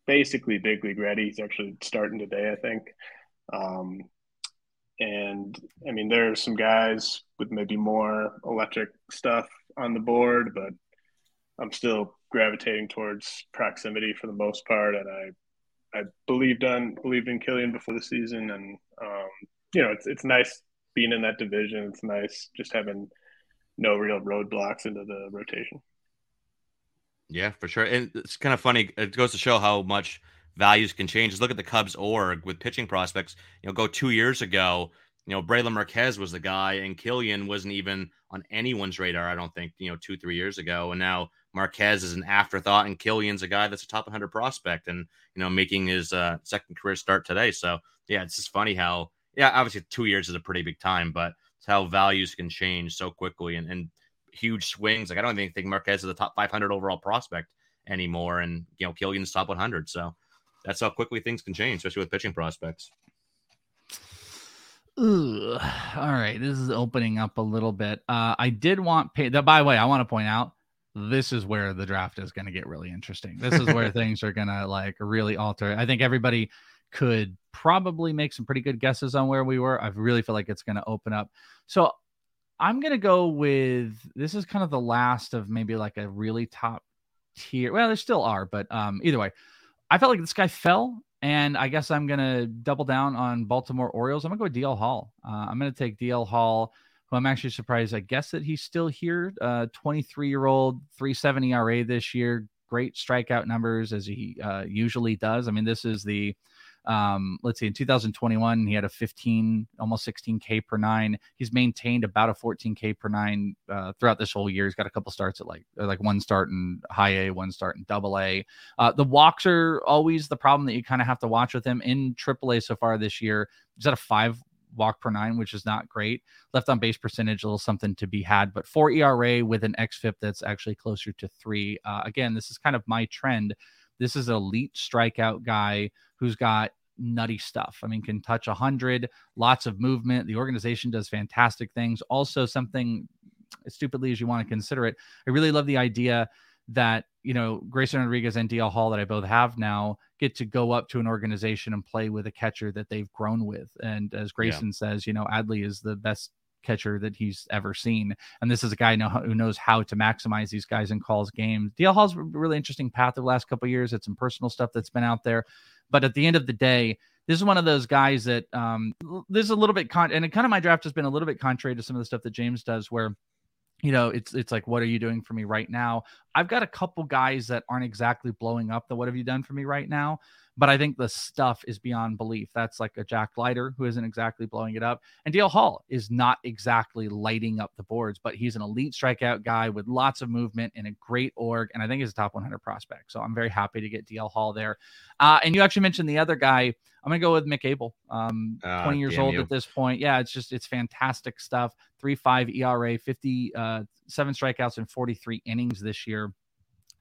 C: basically big league ready. He's actually starting today, I think. Um, and I mean, there are some guys with maybe more electric stuff on the board, but I'm still gravitating towards proximity for the most part. And I, I believed on believed in Killian before the season, and um, you know, it's it's nice being in that division. It's nice just having no real roadblocks into the rotation.
B: Yeah, for sure. And it's kind of funny. It goes to show how much values can change. Just look at the Cubs org with pitching prospects. You know, go two years ago, you know, Brailyn Marquez was the guy, and Killian wasn't even on anyone's radar, I don't think, you know, two, three years ago. And now Marquez is an afterthought, and Killian's a guy that's a top 100 prospect, and you know making his uh, second career start today. So yeah, it's just funny how yeah, obviously two years is a pretty big time, but it's how values can change so quickly and, and huge swings. Like I don't even think Marquez is a top 500 overall prospect anymore, and you know Killian's top 100. So that's how quickly things can change, especially with pitching prospects.
D: Ooh, all right. This is opening up a little bit. Uh, I did want pay. By the way, I want to point out this is where the draft is going to get really interesting. This is where things are going to like really alter. I think everybody could probably make some pretty good guesses on where we were. I really feel like it's going to open up. So I'm to go with this is kind of the last of maybe like a really top tier. Well, there still are, but um, either way, I felt like this guy fell. And I guess I'm to double down on Baltimore Orioles. I'm to go with DL Hall. Uh, I'm to take DL Hall who I'm actually surprised. I guess that he's still here. 23 uh, year old, 370 ERA this year. Great strikeout numbers as he uh, usually does. I mean, this is the um, let's see, in 2021, he had a 15, almost 16K per nine. He's maintained about a 14K per nine uh, throughout this whole year. He's got a couple starts at like uh, like one start in high A, one start in double A. Uh, the walks are always the problem that you kind of have to watch with him in triple A so far this year. He's at a five walk per nine, which is not great. Left on base percentage, a little something to be had, but four ERA with an XFIP that's actually closer to three. Uh, again, this is kind of my trend. This is an elite strikeout guy who's got nutty stuff. I mean, can touch a hundred, lots of movement. The organization does fantastic things. Also, something stupidly as you want to consider it, I really love the idea that you know Grayson Rodriguez and DL Hall that I both have now get to go up to an organization and play with a catcher that they've grown with. And as Grayson yeah. says, you know, Adley is the best catcher that he's ever seen. And this is a guy know, who knows how to maximize these guys and calls games. DL Hall's really interesting path the last couple years. It's some personal stuff that's been out there. But at the end of the day, this is one of those guys that um, this is a little bit con- and it kind of my draft has been a little bit contrary to some of the stuff that James does, where you know it's it's like what are you doing for me right now i've got a couple guys that aren't exactly blowing up the what have you done for me right now but I think the stuff is beyond belief. That's like a Jack Leiter who isn't exactly blowing it up. And DL Hall is not exactly lighting up the boards, but he's an elite strikeout guy with lots of movement and a great org. And I think he's a top 100 prospect. So I'm very happy to get DL Hall there. Uh, and you actually mentioned the other guy. I'm going to go with Mick Abel, um, uh, 20 years old you. at this point. Yeah, it's just, it's fantastic stuff. 3 5 ERA, 57 uh, strikeouts in 43 innings this year.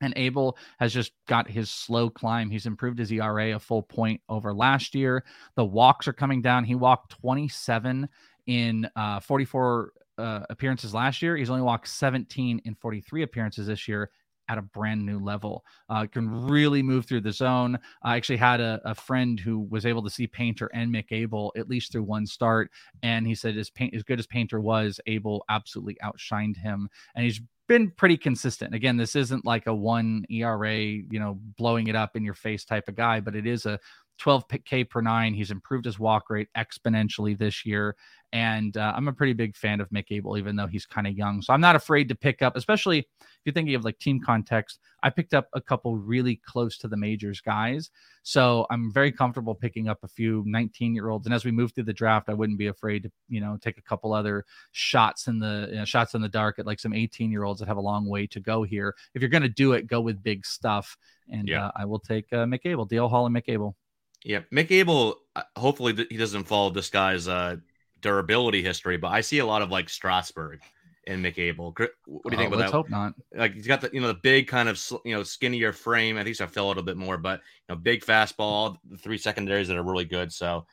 D: And Abel has just got his slow climb. He's improved his ERA a full point over last year. The walks are coming down. He walked 27 in uh, 44 uh, appearances last year. He's only walked 17 in 43 appearances this year at a brand new level. Uh, can really move through the zone. I actually had a, a, friend who was able to see Painter and Mick Abel at least through one start, and he said as paint as good as Painter was, Abel absolutely outshined him, and he's been pretty consistent. Again, this isn't like a one ERA, you know, blowing it up in your face type of guy, but it is a 12K per nine. He's improved his walk rate exponentially this year. And uh, I'm a pretty big fan of Mick Abel, even though he's kind of young. So I'm not afraid to pick up, especially if you're thinking of like team context. I picked up a couple really close to the majors guys. So I'm very comfortable picking up a few 19 year olds. And as we move through the draft, I wouldn't be afraid to, you know, take a couple other shots in the you know, shots in the dark at like some 18 year olds that have a long way to go here. If you're going to do it, go with big stuff. And yeah. uh, I will take uh, Mick Abel, DL Hall and Mick Abel.
B: Yeah, Mick Abel. Uh, hopefully, he doesn't follow this guy's uh, durability history, but I see a lot of like Strasburg and Mick Abel. What do you think
D: oh,
B: about let's
D: that? Hope not.
B: Like he's got the you know the big kind of you know skinnier frame. I think he's fell a little bit more, but you know big fastball, the three secondaries that are really good. So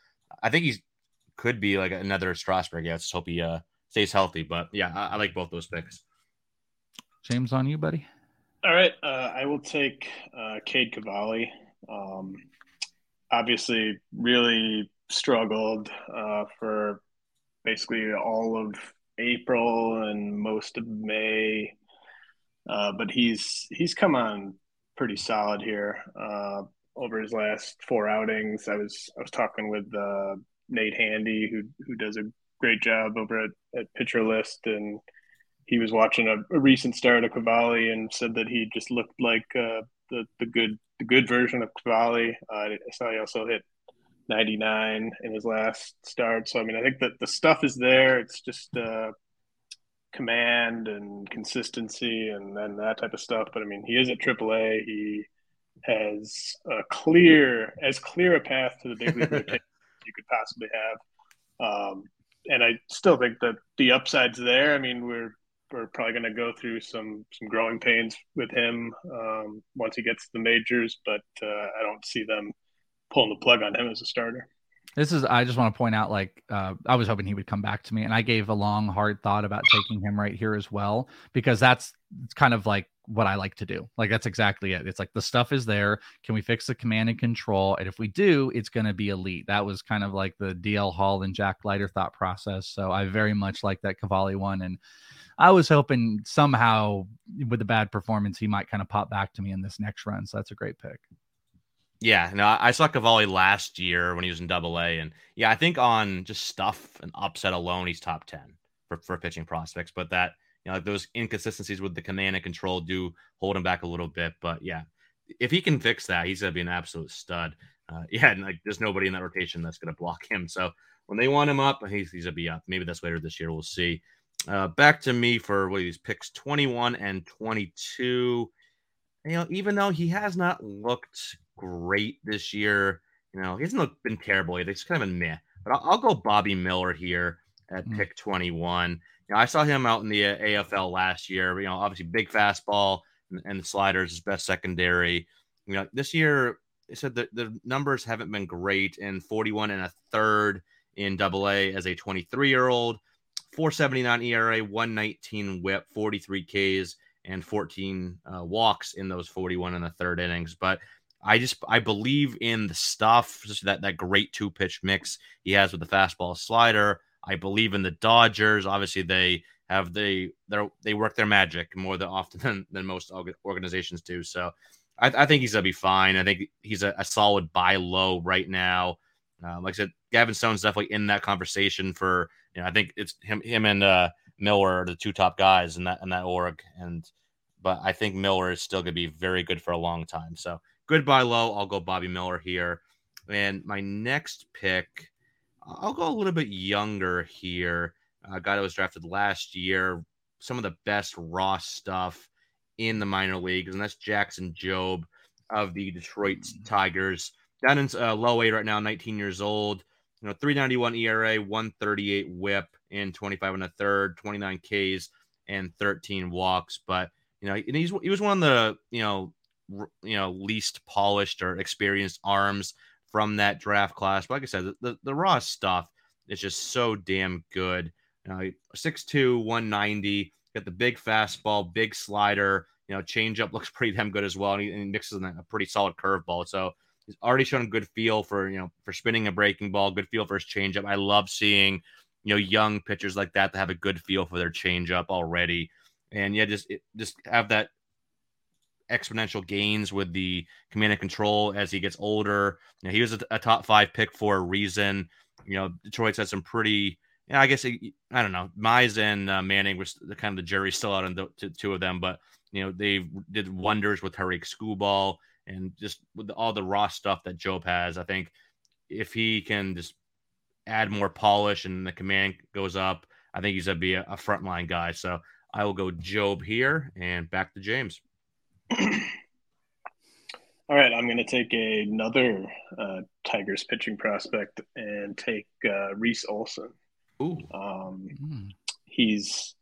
B: I think he's could be like another Strasburg. Yeah, let's hope he uh, stays healthy. But yeah, I, I, like both those picks.
D: James, on you, buddy.
C: All right, uh, I will take uh, Cade Cavalli. Um, obviously, really struggled uh, for basically all of April and most of May. Uh, but he's he's come on pretty solid here uh, over his last four outings. I was I was talking with uh, Nate Handy, who who does a great job over at, at Pitcher List, and he was watching a, a recent start of Cavalli and said that he just looked like uh, the the good the good version of Cavalli. Uh, I saw he also hit 99 in his last start. So I mean, I think that the stuff is there. It's just uh, command and consistency and, then that type of stuff. But I mean, he is at AAA. He has a clear, as clear a path to the big league rotation you could possibly have. Um, and I still think that the upside's there. I mean, we're we're probably going to go through some some growing pains with him um, once he gets to the majors, but uh, I don't see them pulling the plug on him as a starter.
D: This is I just want to point out like uh, I was hoping he would come back to me and I gave a long hard thought about taking him right here as well because that's kind of like what I like to do. Like that's exactly it. It's like the stuff is there. Can we fix the command and control? And if we do, it's going to be elite. That was kind of like the DL Hall and Jack Leiter thought process. So I very much like that Cavalli one and I was hoping somehow with a bad performance he might kind of pop back to me in this next run. So that's a great pick.
B: Yeah, no, I saw Cavalli last year when he was in Double A, and yeah, I think on just stuff and upset alone, he's top ten for, for pitching prospects. But that you know, like those inconsistencies with the command and control do hold him back a little bit. But yeah, if he can fix that, he's gonna be an absolute stud. Uh, yeah, and like there's nobody in that rotation that's gonna block him. So when they want him up, he's, he's gonna be up. Maybe that's later this year. We'll see. Uh, back to me for what are these picks 21 and 22. You know, even though he has not looked great this year. You know, he hasn't looked, been terrible either. He's kind of a meh. But I'll, I'll go Bobby Miller here at mm. pick 21. You know, I saw him out in the uh, AFL last year. You know, obviously big fastball and, and sliders is best secondary. You know, this year they said that the numbers haven't been great in 41 and a third in double A as a 23 year old, 479 ERA, 119 whip, 43 Ks, and 14 uh, walks in those 41 and a third innings. But I just I believe in the stuff, just that that great two pitch mix he has with the fastball slider. I believe in the Dodgers. Obviously, they have they they work their magic more than often than, than most organizations do. So I, I think he's gonna be fine. I think he's a, a solid buy low right now. Uh, like I said, Gavin Stone's definitely in that conversation for you know I think it's him him and uh, Miller are the two top guys in that in that org and but I think Miller is still gonna be very good for a long time. So good buy low. I'll go Bobby Miller here. And my next pick, I'll go a little bit younger here. A guy that was drafted last year, some of the best raw stuff in the minor leagues, and that's Jackson Jobe of the Detroit Tigers. Down in uh, low A right now, 19 years old. You know, 391 ERA, 138 whip in 25 and a third, 29 Ks and 13 walks. But you know, and he's he was one of the you know you know least polished or experienced arms from that draft class. But like I said, the, the, the raw stuff is just so damn good. You know, 6'2, 190, got the big fastball, big slider. You know, changeup looks pretty damn good as well. And he, and he mixes in a pretty solid curveball. So he's already shown a good feel for, you know, for spinning a breaking ball, good feel for his changeup. I love seeing, you know, young pitchers like that that have a good feel for their changeup already. And yeah, just just have that exponential gains with the command and control as he gets older. You know, he was a, a, top five pick for a reason. You know, Detroit's had some pretty. Yeah, I guess I don't know. Mize and uh, Manning was the, kind of the jury still out on the two of them, but you know they did wonders with Tarik Skubal and just with all the raw stuff that Jobe has. I think if he can just add more polish and the command goes up, I think he's gonna be a, a frontline guy. So I will go Jobe here and back to James.
C: All right, I'm going to take another uh, Tigers pitching prospect and take uh, Reese Olson.
B: Ooh.
C: Um, mm. He's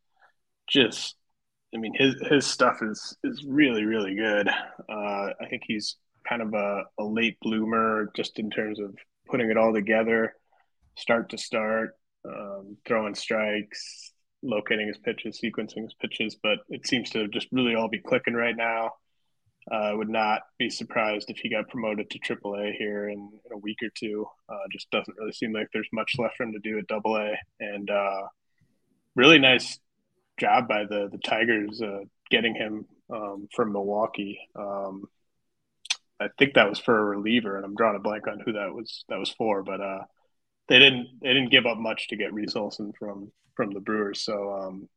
C: just, I mean, his his stuff is is really really good. Uh, I think he's kind of a, a late bloomer just in terms of putting it all together, start to start, um, throwing strikes, locating his pitches, sequencing his pitches, but it seems to just really all be clicking right now. Uh, I uh, would not be surprised if he got promoted to AAA here in, in a week or two. Uh, just doesn't really seem like there's much left for him to do at Double A, and uh, really nice job by the the Tigers uh, getting him um, from Milwaukee. Um, I think that was for a reliever, and I'm drawing a blank on who that was that was for, but uh, they didn't they didn't give up much to get Reese Olson from from the Brewers. So um,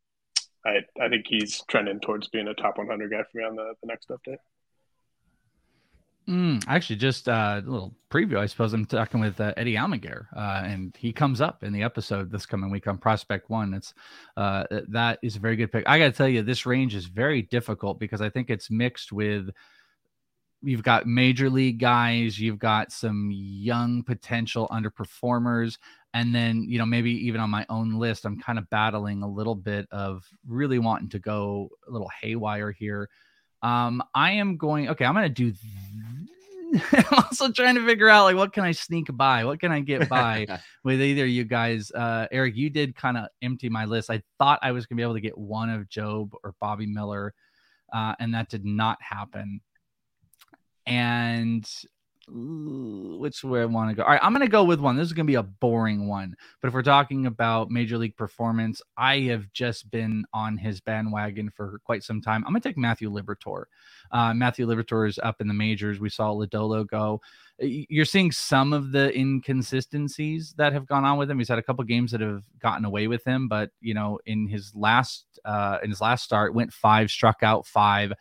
C: I I think he's trending towards being a top 100 guy for me on the, the next update.
D: Mm, actually, just uh, a little preview. I suppose I'm talking with uh, Eddie Almaguer, uh, and he comes up in the episode this coming week on Prospect One. It's uh, that is a very good pick. I got to tell you, this range is very difficult because I think it's mixed with you've got major league guys, you've got some young potential underperformers, and then you know maybe even on my own list, I'm kind of battling a little bit of really wanting to go a little haywire here. Um, I am going. Okay, I'm going to do. I'm also trying to figure out like what can I sneak by, what can I get by with either you guys. Uh, Eric, you did kind of empty my list. I thought I was going to be able to get one of Jobe or Bobby Miller, uh, and that did not happen and which way I want to go. All right, I'm going to go with one. This is going to be a boring one, but if we're talking about major league performance, I have just been on his bandwagon for quite some time. I'm going to take Matthew Liberatore. Uh, Matthew Liberatore is up in the majors. We saw Lodolo go. You're seeing some of the inconsistencies that have gone on with him. He's had a couple games that have gotten away with him, but you know, in his last uh, in his last start, went five, struck out five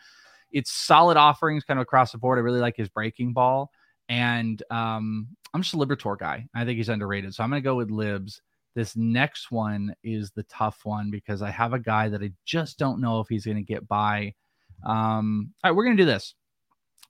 D: it's solid offerings kind of across the board. I really like his breaking ball. And um, I'm just a Liberatore guy. I think he's underrated. So I'm going to go with Libs. This next one is the tough one because I have a guy that I just don't know if he's going to get by. Um, all right, we're going to do this.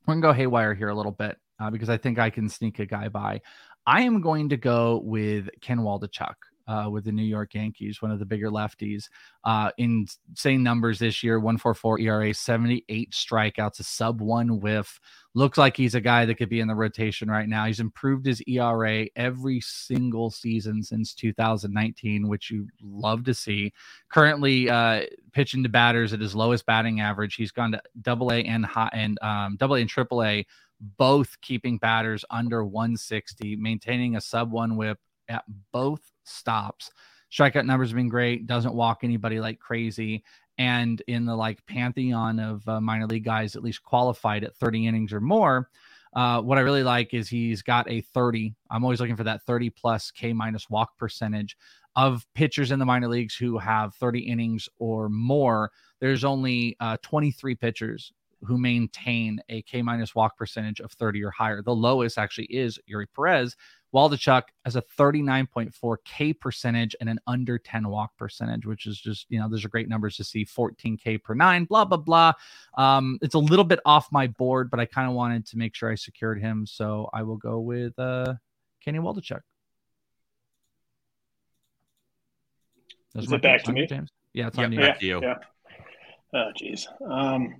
D: We're going to go haywire here a little bit uh, because I think I can sneak a guy by. I am going to go with Ken Waldichuk uh, with the New York Yankees, one of the bigger lefties. Uh, insane numbers this year 144 ERA, 78 strikeouts, a sub one whiff. Looks like he's a guy that could be in the rotation right now. He's improved his ERA every single season since 2019, which you love to see. Currently uh, pitching to batters at his lowest batting average. He's gone to double A and high and um, double A and triple A both keeping batters under 160, maintaining a sub one whip at both stops. Strikeout numbers have been great. Doesn't walk anybody like crazy. And in the like pantheon of uh, minor league guys, at least qualified at 30 innings or more, uh, what I really like is he's got a 30. I'm always looking for that 30 plus K minus walk percentage of pitchers in the minor leagues who have 30 innings or more. There's only uh, 23 pitchers who maintain a K minus walk percentage of 30 or higher. The lowest actually is Eury Perez Waldichuk has a 39.4 K percentage and an under 10 walk percentage, which is just, you know, those are great numbers to see 14 K per nine, blah, blah, blah. Um, it's a little bit off my board, but I kind of wanted to make sure I secured him. So I will go with uh, Kenny Waldichuk.
C: Is it back to me?
D: James? Yeah, it's
B: yep,
D: on you.
B: Back to you.
C: Yeah. Oh, geez. Um,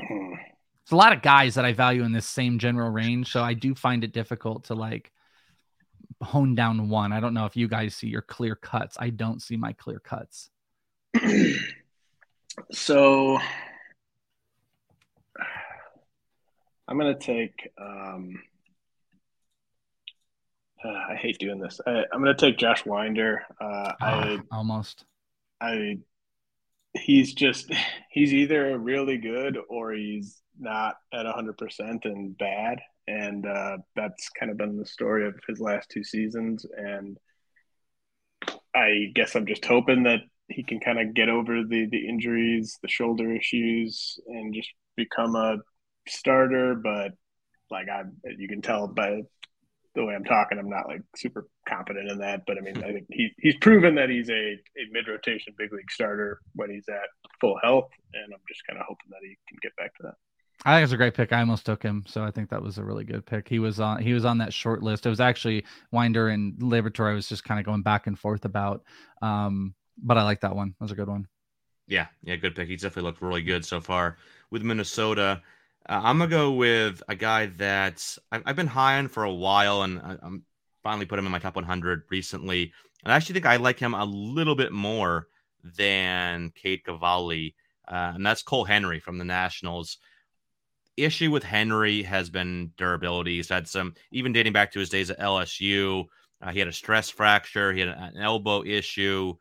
D: hmm. It's a lot of guys that I value in this same general range, so I do find it difficult to like hone down one. I don't know if you guys see your clear cuts. I don't see my clear cuts.
C: so I'm gonna take. Um, uh, I hate doing this. I, am gonna take Josh Winder. Uh, oh, I
D: almost.
C: I. He's just. He's either really good or he's not at 100% and bad. And uh, that's kind of been the story of his last two seasons. And I guess I'm just hoping that he can kind of get over the, the injuries, the shoulder issues, and just become a starter. But like I, you can tell by the way I'm talking, I'm not like super confident in that. But I mean, I think he, he's proven that he's a, a mid rotation big league starter when he's at full health. And I'm just kind of hoping that he can get back to that.
D: I think it's a great pick. I almost took him, so I think that was a really good pick. He was on he was on that short list. It was actually Winder and Liberatore. I was just kind of going back and forth about, um, but I like that one. That was a good one.
B: Yeah, yeah, good pick. He's definitely looked really good so far with Minnesota. Uh, I'm gonna go with a guy that I've, I've been high on for a while, and I, am finally put him in my top 100 recently. And I actually think I like him a little bit more than Cade Cavalli, uh, and that's Cole Henry from the Nationals issue with Henry has been durability. He's had some, even dating back to his days at LSU. Uh, he had a stress fracture. He had an elbow issue.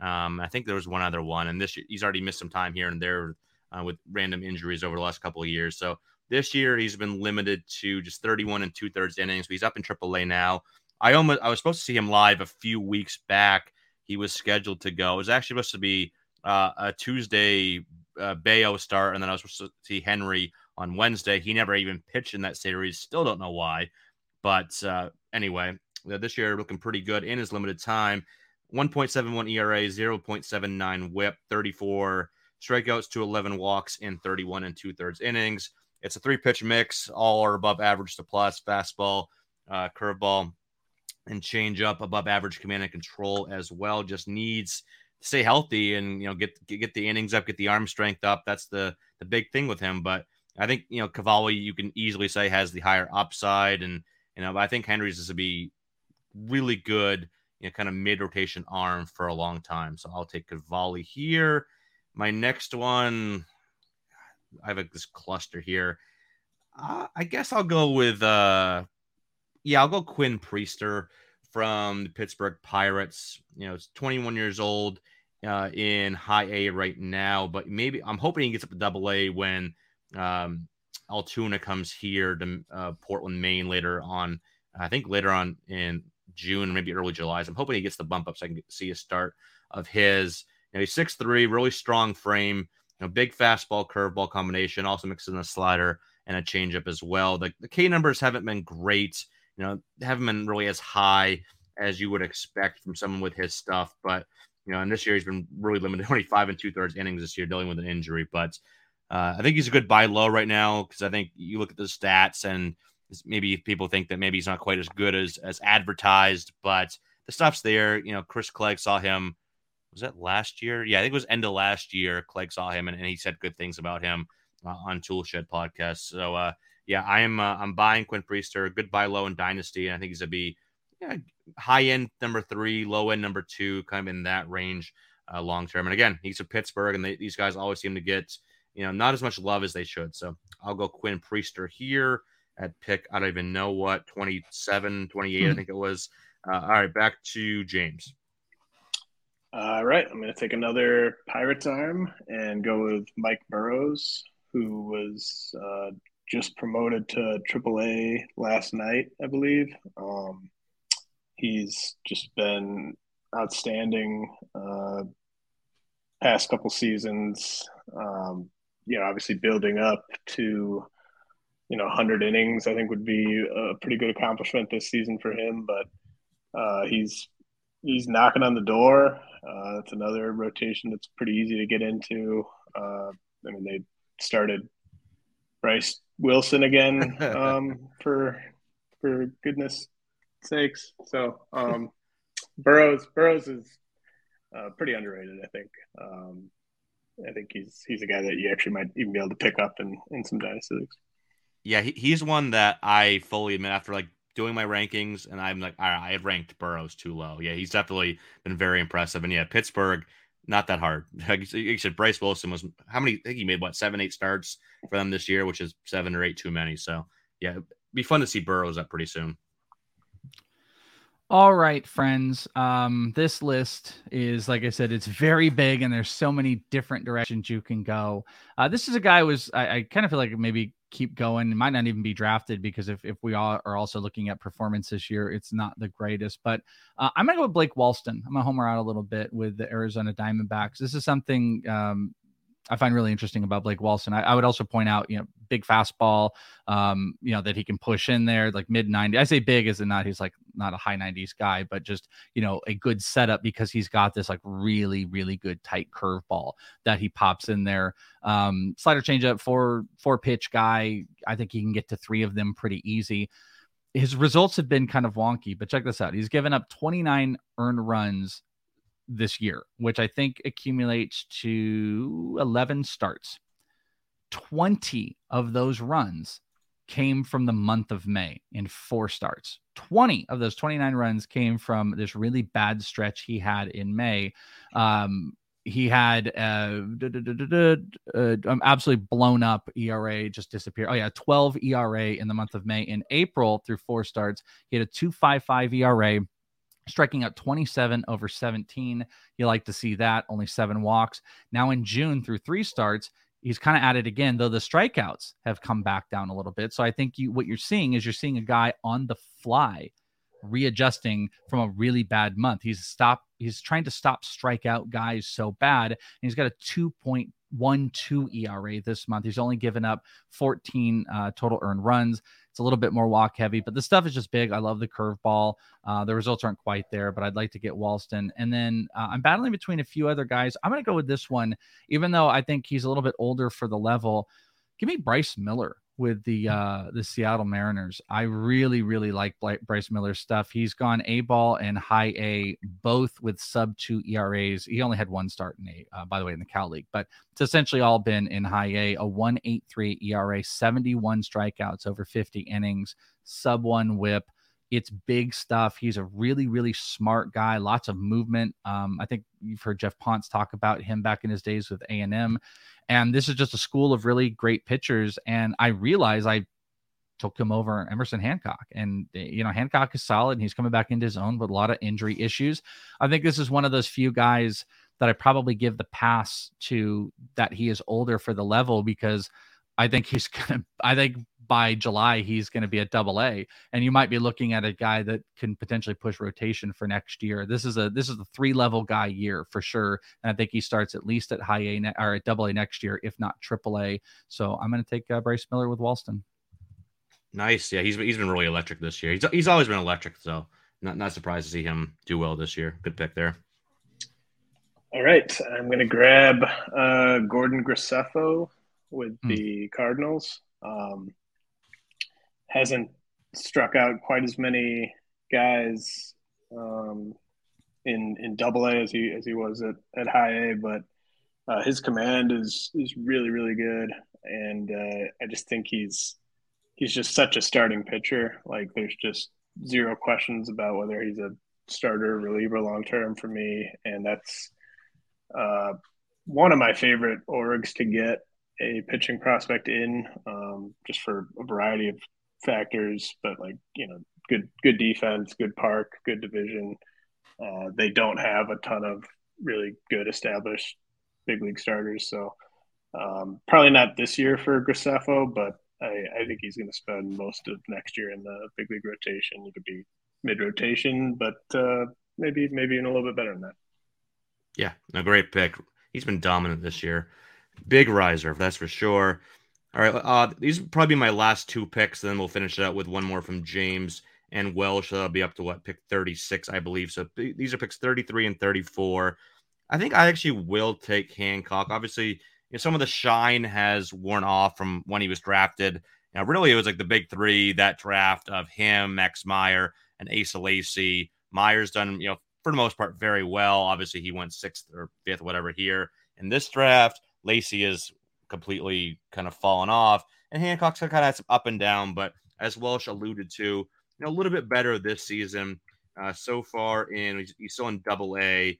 B: Um, I think there was one other one, and this he's already missed some time here and there uh, with random injuries over the last couple of years. So this year he's been limited to just 31 and two thirds innings. But he's up in AAA now. I almost I was supposed to see him live a few weeks back. He was scheduled to go. It was actually supposed to be uh, a Tuesday uh, Bayo start, and then I was supposed to see Henry on Wednesday. He never even pitched in that series. Still don't know why. But uh, anyway, this year looking pretty good in his limited time. 1.71 ERA, 0.79 whip, 34 strikeouts to 11 walks in 31 and two thirds innings. It's a three pitch mix, all are above average to plus fastball, uh, curveball, and change up above average command and control as well. Just needs to stay healthy and you know get get the innings up, get the arm strength up. That's the the big thing with him. But I think you know Cavalli, you can easily say has the higher upside, and you know I think Henry's is to be really good, you know, kind of mid rotation arm for a long time. So I'll take Cavalli here. My next one, I have a, this cluster here. Uh, I guess I'll go with, uh, yeah, I'll go Quinn Priester from the Pittsburgh Pirates. You know, it's 21 years old uh, in high A right now, but maybe I'm hoping he gets up to double A when um, Altoona comes here to uh, Portland, Maine later on. I think later on in June, maybe early July. So I'm hoping he gets the bump up so I can see a start of his. You know, he's 6'3, really strong frame, you know, big fastball curveball combination, also mixes in a slider and a changeup as well. The, the K numbers haven't been great, you know, haven't been really as high as you would expect from someone with his stuff. But, you know, and this year he's been really limited, only five and two thirds innings this year, dealing with an injury. But uh, I think he's a good buy low right now because I think you look at the stats and maybe people think that maybe he's not quite as good as as advertised, but the stuff's there. You know, Chris Clegg saw him. Was that last year? Yeah, I think it was end of last year. Clegg saw him and, and he said good things about him uh, on Toolshed podcast. So uh, yeah, I am uh, I'm buying Quinn Priester. Good buy low in Dynasty. And I think he's gonna be yeah, high end number three, low end number two, kind of in that range uh, long term. And again, he's a Pittsburgh, and they, these guys always seem to get you know not as much love as they should. So I'll go Quinn Priester here at pick, I don't even know what, 27, 28, hmm. I think it was. Uh, all right, back to James.
C: All right, I'm going to take another Pirates arm and go with Mike Burrows, who was uh, just promoted to AAA last night, I believe. Um, he's just been outstanding uh, past couple seasons. Um, you know, obviously building up to you know 100 innings i think would be a pretty good accomplishment this season for him but uh, he's he's knocking on the door. Uh, that's another rotation that's pretty easy to get into. Uh, i mean they started bryce wilson again um, for for goodness sakes. So um, burrows burrows is uh, pretty underrated i think. Um, I think he's he's a guy that you actually might even be able to pick up in, in some dynasty leagues
B: yeah, he, he's one that I fully admit after like doing my rankings, and I'm like, right, I had ranked Burrows too low. Yeah, he's definitely been very impressive. And yeah, Pittsburgh, not that hard. Like you said, Bryce Wilson was how many? I think he made what seven, eight starts for them this year, which is seven or eight too many. So yeah, be fun to see Burrows up pretty soon.
D: All right, friends. Um, this list is, like I said, it's very big, and there's so many different directions you can go. Uh, this is a guy was I, I kind of feel like maybe keep going. Might not even be drafted because if, if we all are also looking at performance this year, it's not the greatest. But uh, I'm to go with Blake Walston. I'm to homer out a little bit with the Arizona Diamondbacks. This is something um, I find really interesting about Blake Walston. I, I, would also point out, you know, big fastball, um, you know, that he can push in there like mid 90. I say big as in not he's like not a high 90s guy, but just, you know, a good setup because he's got this like really, really good tight curveball that he pops in there. Um, slider changeup, four, four pitch guy. I think he can get to three of them pretty easy. His results have been kind of wonky, but check this out. He's given up 29 earned runs this year, which I think accumulates to 11 starts. 20 of those runs came from the month of May in four starts. 20 of those 29 runs came from this really bad stretch he had in May. Um, he had uh, uh, absolutely blown up ERA, just disappeared. Oh, yeah, 12 ERA in the month of May. In April, through four starts, he had a 2.55 ERA striking out 27 over 17. You like to see that, only seven walks. Now in June, through three starts, he's kind of at it again, though the strikeouts have come back down a little bit. So I think you what you're seeing is you're seeing a guy on the fly readjusting from a really bad month. He's stop he's trying to stop strikeout guys so bad. And he's got a 2.1 one two ERA this month. He's only given up 14 uh, total earned runs. It's a little bit more walk heavy, but the stuff is just big. I love the curveball. Uh, the results aren't quite there, but I'd like to get Walston. And then uh, I'm battling between a few other guys. I'm going to go with this one, even though I think he's a little bit older for the level. Give me Bryce Miller with the uh the Seattle Mariners. I really really like Bryce Miller's stuff. He's gone A ball and high A both with sub 2 ERAs. He only had one start in A uh, by the way in the Cal League, but it's essentially all been in high A, a 183 ERA, 71 strikeouts over 50 innings, sub 1 whip. It's big stuff. He's a really, really smart guy. Lots of movement. Um, I think you've heard Jeff Ponce talk about him back in his days with A and M. And this is just a school of really great pitchers. And I realize I took him over Emerson Hancock. And, you know, Hancock is solid and he's coming back into his own with a lot of injury issues. I think this is one of those few guys that I probably give the pass to that he is older for the level because I think he's gonna I think by July he's going to be at double A and you might be looking at a guy that can potentially push rotation for next year. This is a this is a three level guy year for sure and I think he starts at least at high A ne- or at double A next year if not triple A. So I'm going to take uh, Bryce Miller with Walston.
B: Nice. Yeah, he's he's been really electric this year. He's he's always been electric so not not surprised to see him do well this year. Good pick there.
C: All right, I'm going to grab uh, Gordon Graceffo with mm. the Cardinals. Um, hasn't struck out quite as many guys um, in in Double A as he as he was at, at High A, but uh, his command is is really really good, and uh, I just think he's he's just such a starting pitcher. Like there's just zero questions about whether he's a starter reliever long term for me, and that's uh, one of my favorite orgs to get a pitching prospect in, um, just for a variety of factors, but like you know, good good defense, good park, good division. Uh, they don't have a ton of really good established big league starters, so um, probably not this year for Graceffo, but I, I think he's going to spend most of next year in the big league rotation. He could be mid rotation, but uh, maybe maybe even a little bit better than that.
B: Yeah, a great pick. He's been dominant this year. Big riser, that's for sure. All right, uh, these will probably be my last two picks. Then we'll finish it out with one more from James and Welsh. That'll be up to what pick 36, I believe. So these are picks 33 and 34. I think I actually will take Hancock. Obviously, you know, some of the shine has worn off from when he was drafted. Now, really, it was like the big three that draft of him, Max Meyer, and Asa Lacy. Meyer's done, you know, for the most part, very well. Obviously, he went sixth or fifth, whatever, here in this draft. Lacy is completely kind of fallen off. And Hancock's kind of had some up and down, but as Welsh alluded to, you know, a little bit better this season uh, so far. In he's, he's, still in Double A.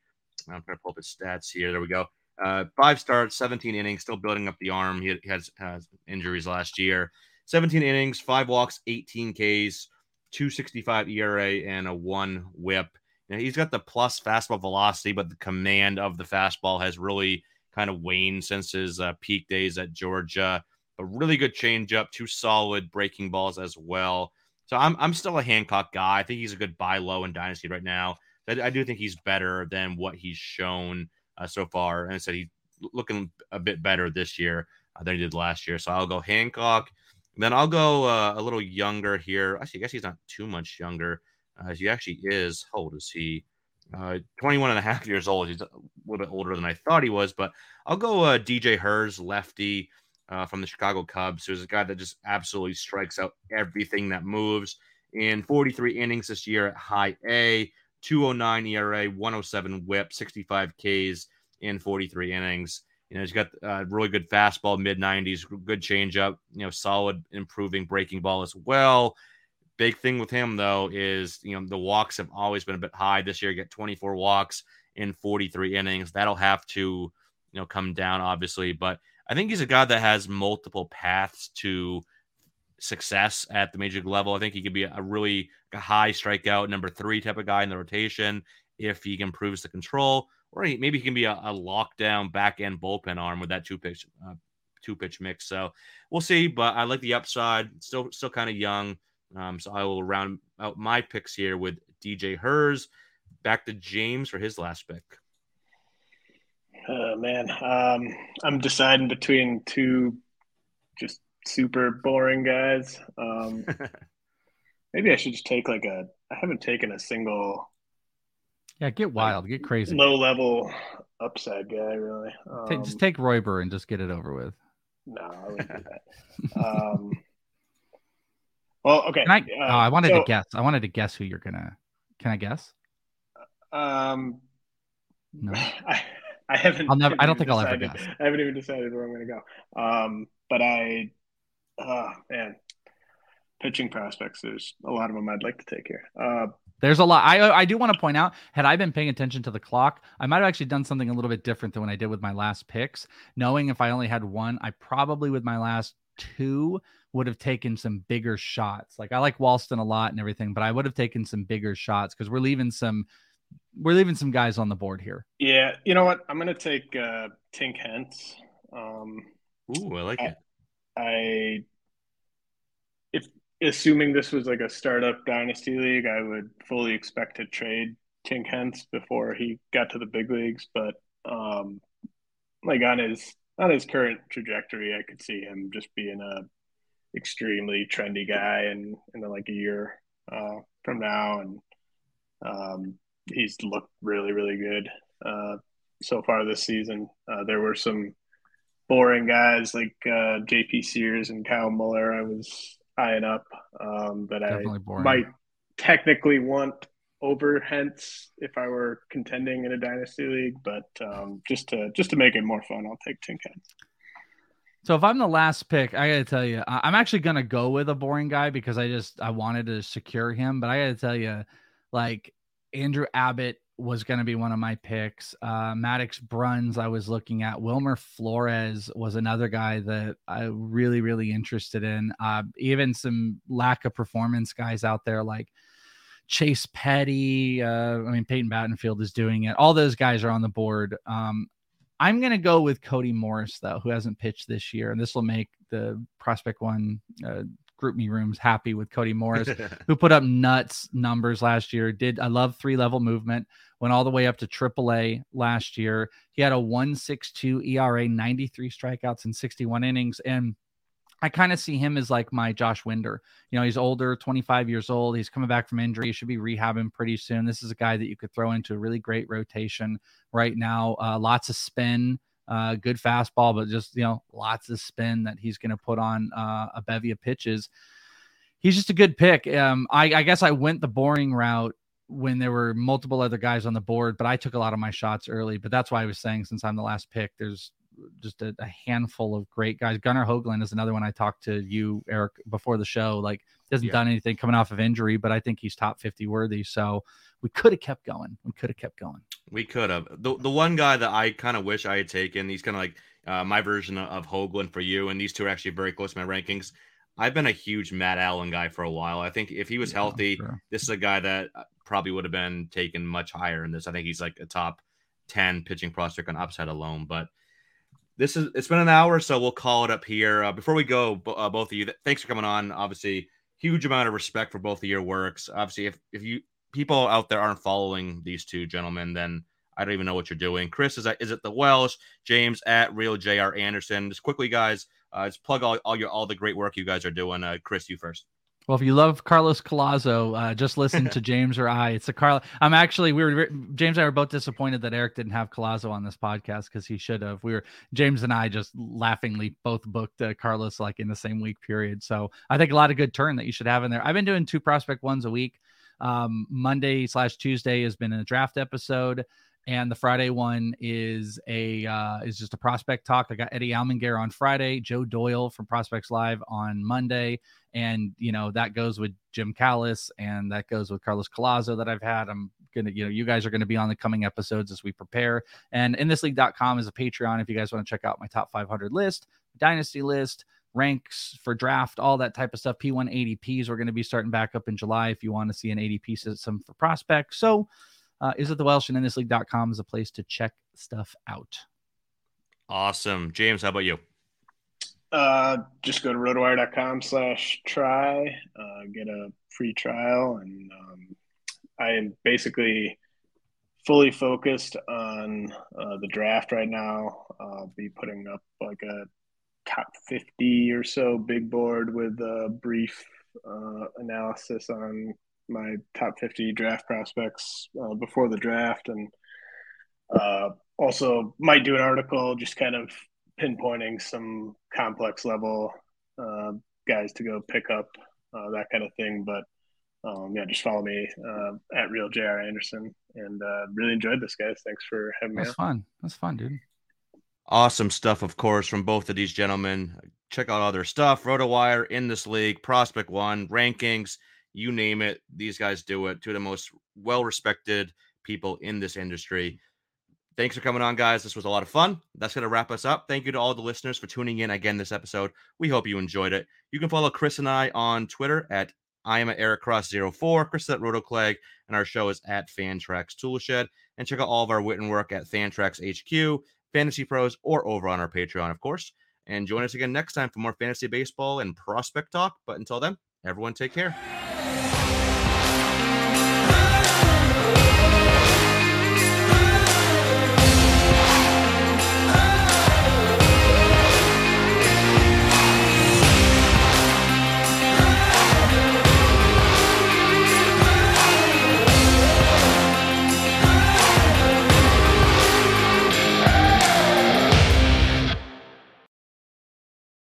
B: I'm trying to pull up his stats here. There we go. Uh, five starts, 17 innings, still building up the arm. He, has, has injuries last year. 17 innings, five walks, 18 Ks, 265 ERA, and a one whip. Know, he's got the plus fastball velocity, but the command of the fastball has really kind of waned since his uh, peak days at Georgia. A really good changeup, two solid breaking balls as well. So I'm I'm still a Hancock guy. I think he's a good buy low in Dynasty right now. I, I do think he's better than what he's shown uh, so far. And I said he's looking a bit better this year uh, than he did last year. So I'll go Hancock. Then I'll go uh, a little younger here. Actually, I guess he's not too much younger. Uh, he actually is. How old is he? Uh, 21 and a half years old. He's a little bit older than I thought he was, but I'll go uh, DJ Herz, lefty uh, from the Chicago Cubs, who's a guy that just absolutely strikes out everything that moves. In 43 innings this year at high A, 209 ERA, 107 whip, 65 Ks in 43 innings. You know, he's got a uh, really good fastball, mid 90s, good changeup, you know, solid improving breaking ball as well. Big thing with him though is you know the walks have always been a bit high. This year, get 24 walks in 43 innings. That'll have to you know come down obviously, but I think he's a guy that has multiple paths to success at the major league level. I think he could be a really high strikeout number three type of guy in the rotation if he improves the control, or he, maybe he can be a, a lockdown back end bullpen arm with that two pitch uh, two pitch mix. So we'll see. But I like the upside. Still still kind of young. Um, so I will round out my picks here with DJ Herz. Back to James for his last pick.
C: Oh man, um, I'm deciding between two just super boring guys. Um, maybe I should just take like a. I haven't taken a single.
D: Yeah, get wild, get crazy.
C: Low level upside guy, really. Um,
D: take, just take Royber and just get it over with.
C: No, I wouldn't do that. um, well, okay.
D: I, uh, oh, I wanted so, to guess. I wanted to guess who you're gonna. Can I guess?
C: Um, no. I, I haven't.
D: I'll never. I don't think decided, I'll ever guess.
C: I haven't even decided where I'm going to go. Um, but I, oh man, pitching prospects. There's a lot of them I'd like to take here. Uh,
D: there's a lot. I I do want to point out. Had I been paying attention to the clock, I might have actually done something a little bit different than when I did with my last picks. Knowing if I only had one, I probably with my last two would have taken some bigger shots. Like I like Walston a lot and everything, but I would have taken some bigger shots because we're leaving some we're leaving some guys on the board here.
C: Yeah, you know what? I'm gonna take uh, Tink Hence. Um,
B: Ooh, I like I, it.
C: I if assuming this was like a startup dynasty league, I would fully expect to trade Tink Hence before he got to the big leagues. But um, like on his on his current trajectory, I could see him just being a extremely trendy guy in in like a year uh, from now, and um, he's looked really, really good uh, so far this season. Uh, there were some boring guys like uh, J.P. Sears and Kyle Muller. I was eyeing up um, that Definitely I boring. might technically want over Hence if I were contending in a dynasty league, but um, just to just to make it more fun, I'll take Tink Hence.
D: So if I'm the last pick, I gotta tell you, I'm actually gonna go with a boring guy because I just I wanted to secure him. But I gotta tell you, like Andrew Abbott was going to be one of my picks. Uh, Maddux Bruns, I was looking at. Wilmer Flores was another guy that I really, really interested in. Uh, even some lack of performance guys out there like Chase Petty. Uh, I mean, Peyton Battenfield is doing it. All those guys are on the board. Um, I'm going to go with Cody Morris, though, who hasn't pitched this year. And this will make the prospect one uh, GroupMe rooms happy with Cody Morris, who put up nuts numbers last year. Did I love three level movement? Went all the way up to AAA last year. He had a 1.62 ERA, 93 strikeouts in 61 innings, and I kind of see him as like my Josh Winder. You know, he's older, 25 years old. He's coming back from injury. He should be rehabbing pretty soon. This is a guy that you could throw into a really great rotation right now. Uh, lots of spin uh, good fastball, but just you know, lots of spin that he's going to put on uh, a bevy of pitches. He's just a good pick. Um, I, I guess I went the boring route when there were multiple other guys on the board, but I took a lot of my shots early. But that's why I was saying since I'm the last pick, there's just a, a, handful of great guys. Gunnar Hoglund is another one I talked to you, Eric, before the show. Like, hasn't yeah. done anything coming off of injury, but I think he's top 50 worthy. So we could have kept going. We could have kept going.
B: We could have. The, the one guy that I kind of wish I had taken, he's kind of like uh, my version of Hoglund for you, and these two are actually very close to my rankings. I've been a huge Matt Allen guy for a while. I think if he was yeah, healthy, sure. this is a guy that uh, probably would have been taken much higher in this. I think he's like a top 10 pitching prospect on upside alone. But this is it's been an hour, so we'll call it up here. Uh, before we go, uh, both of you, thanks for coming on. Obviously, huge amount of respect for both of your works. Obviously, if if you people out there aren't following these two gentlemen, then I don't even know what you're doing. Chris is at, is it the Welsh? James at Real Jr. Anderson. Just quickly, guys, uh, just plug all, all your all the great work you guys are doing. Uh, Chris, you first.
D: Well, if you love Carlos Collazo, uh, just listen to James or I. It's a Carl. I'm actually we were James and I were both disappointed that Eric didn't have Colazo on this podcast because he should have. We were James and I just laughingly both booked uh, Carlos like in the same week period. So I think a lot of good turn that you should have in there. I've been doing two prospect ones a week. Um, Monday slash Tuesday has been a draft episode, and the Friday one is a uh, is just a prospect talk. I got Eddie Almengar on Friday, Joe Doyle from Prospects Live on Monday, and you know that goes with Jim Callis and that goes with Carlos Collazo that I've had. I'm gonna, you know, you guys are gonna be on the coming episodes as we prepare. And in this league.com is a Patreon if you guys want to check out my top 500 list, dynasty list ranks for draft, all that type of stuff. P1 ADPs we're going to be starting back up in July if you want to see an ADP system for prospects. So, uh, is it the Welsh and in this league.com is a place to check stuff out.
B: Awesome. James, how about you?
C: Uh, just go to rotowire.com slash try, uh, get a free trial. And um, I am basically fully focused on uh, the draft right now. I'll be putting up like a top 50 or so big board with a brief uh, analysis on my top 50 draft prospects uh, before the draft. And uh, also might do an article just kind of pinpointing some complex level uh, guys to go pick up uh, that kind of thing. But um, yeah just follow me uh, at real jr anderson. And uh, really enjoyed this guys. Thanks for having
D: me
C: that's
D: fun. That's fun dude.
B: Awesome stuff of course from both of these gentlemen. Check out all their stuff. Rotowire in this league prospect one rankings you name it these guys do it two of the most well respected people in this industry Thanks for coming on, guys. This was a lot of fun. That's going to wrap us up. Thank you to all the listeners for tuning in again this episode. We hope you enjoyed it. You can follow Chris and I on Twitter at I am at Eric Cross 04, Chris at RotoClegg, and our show is at Fantrax Toolshed. And check out all of our written work at Fantrax HQ, Fantasy Pros, or over on our Patreon, of course. And join us again next time for more fantasy baseball and prospect talk. But until then, everyone take care.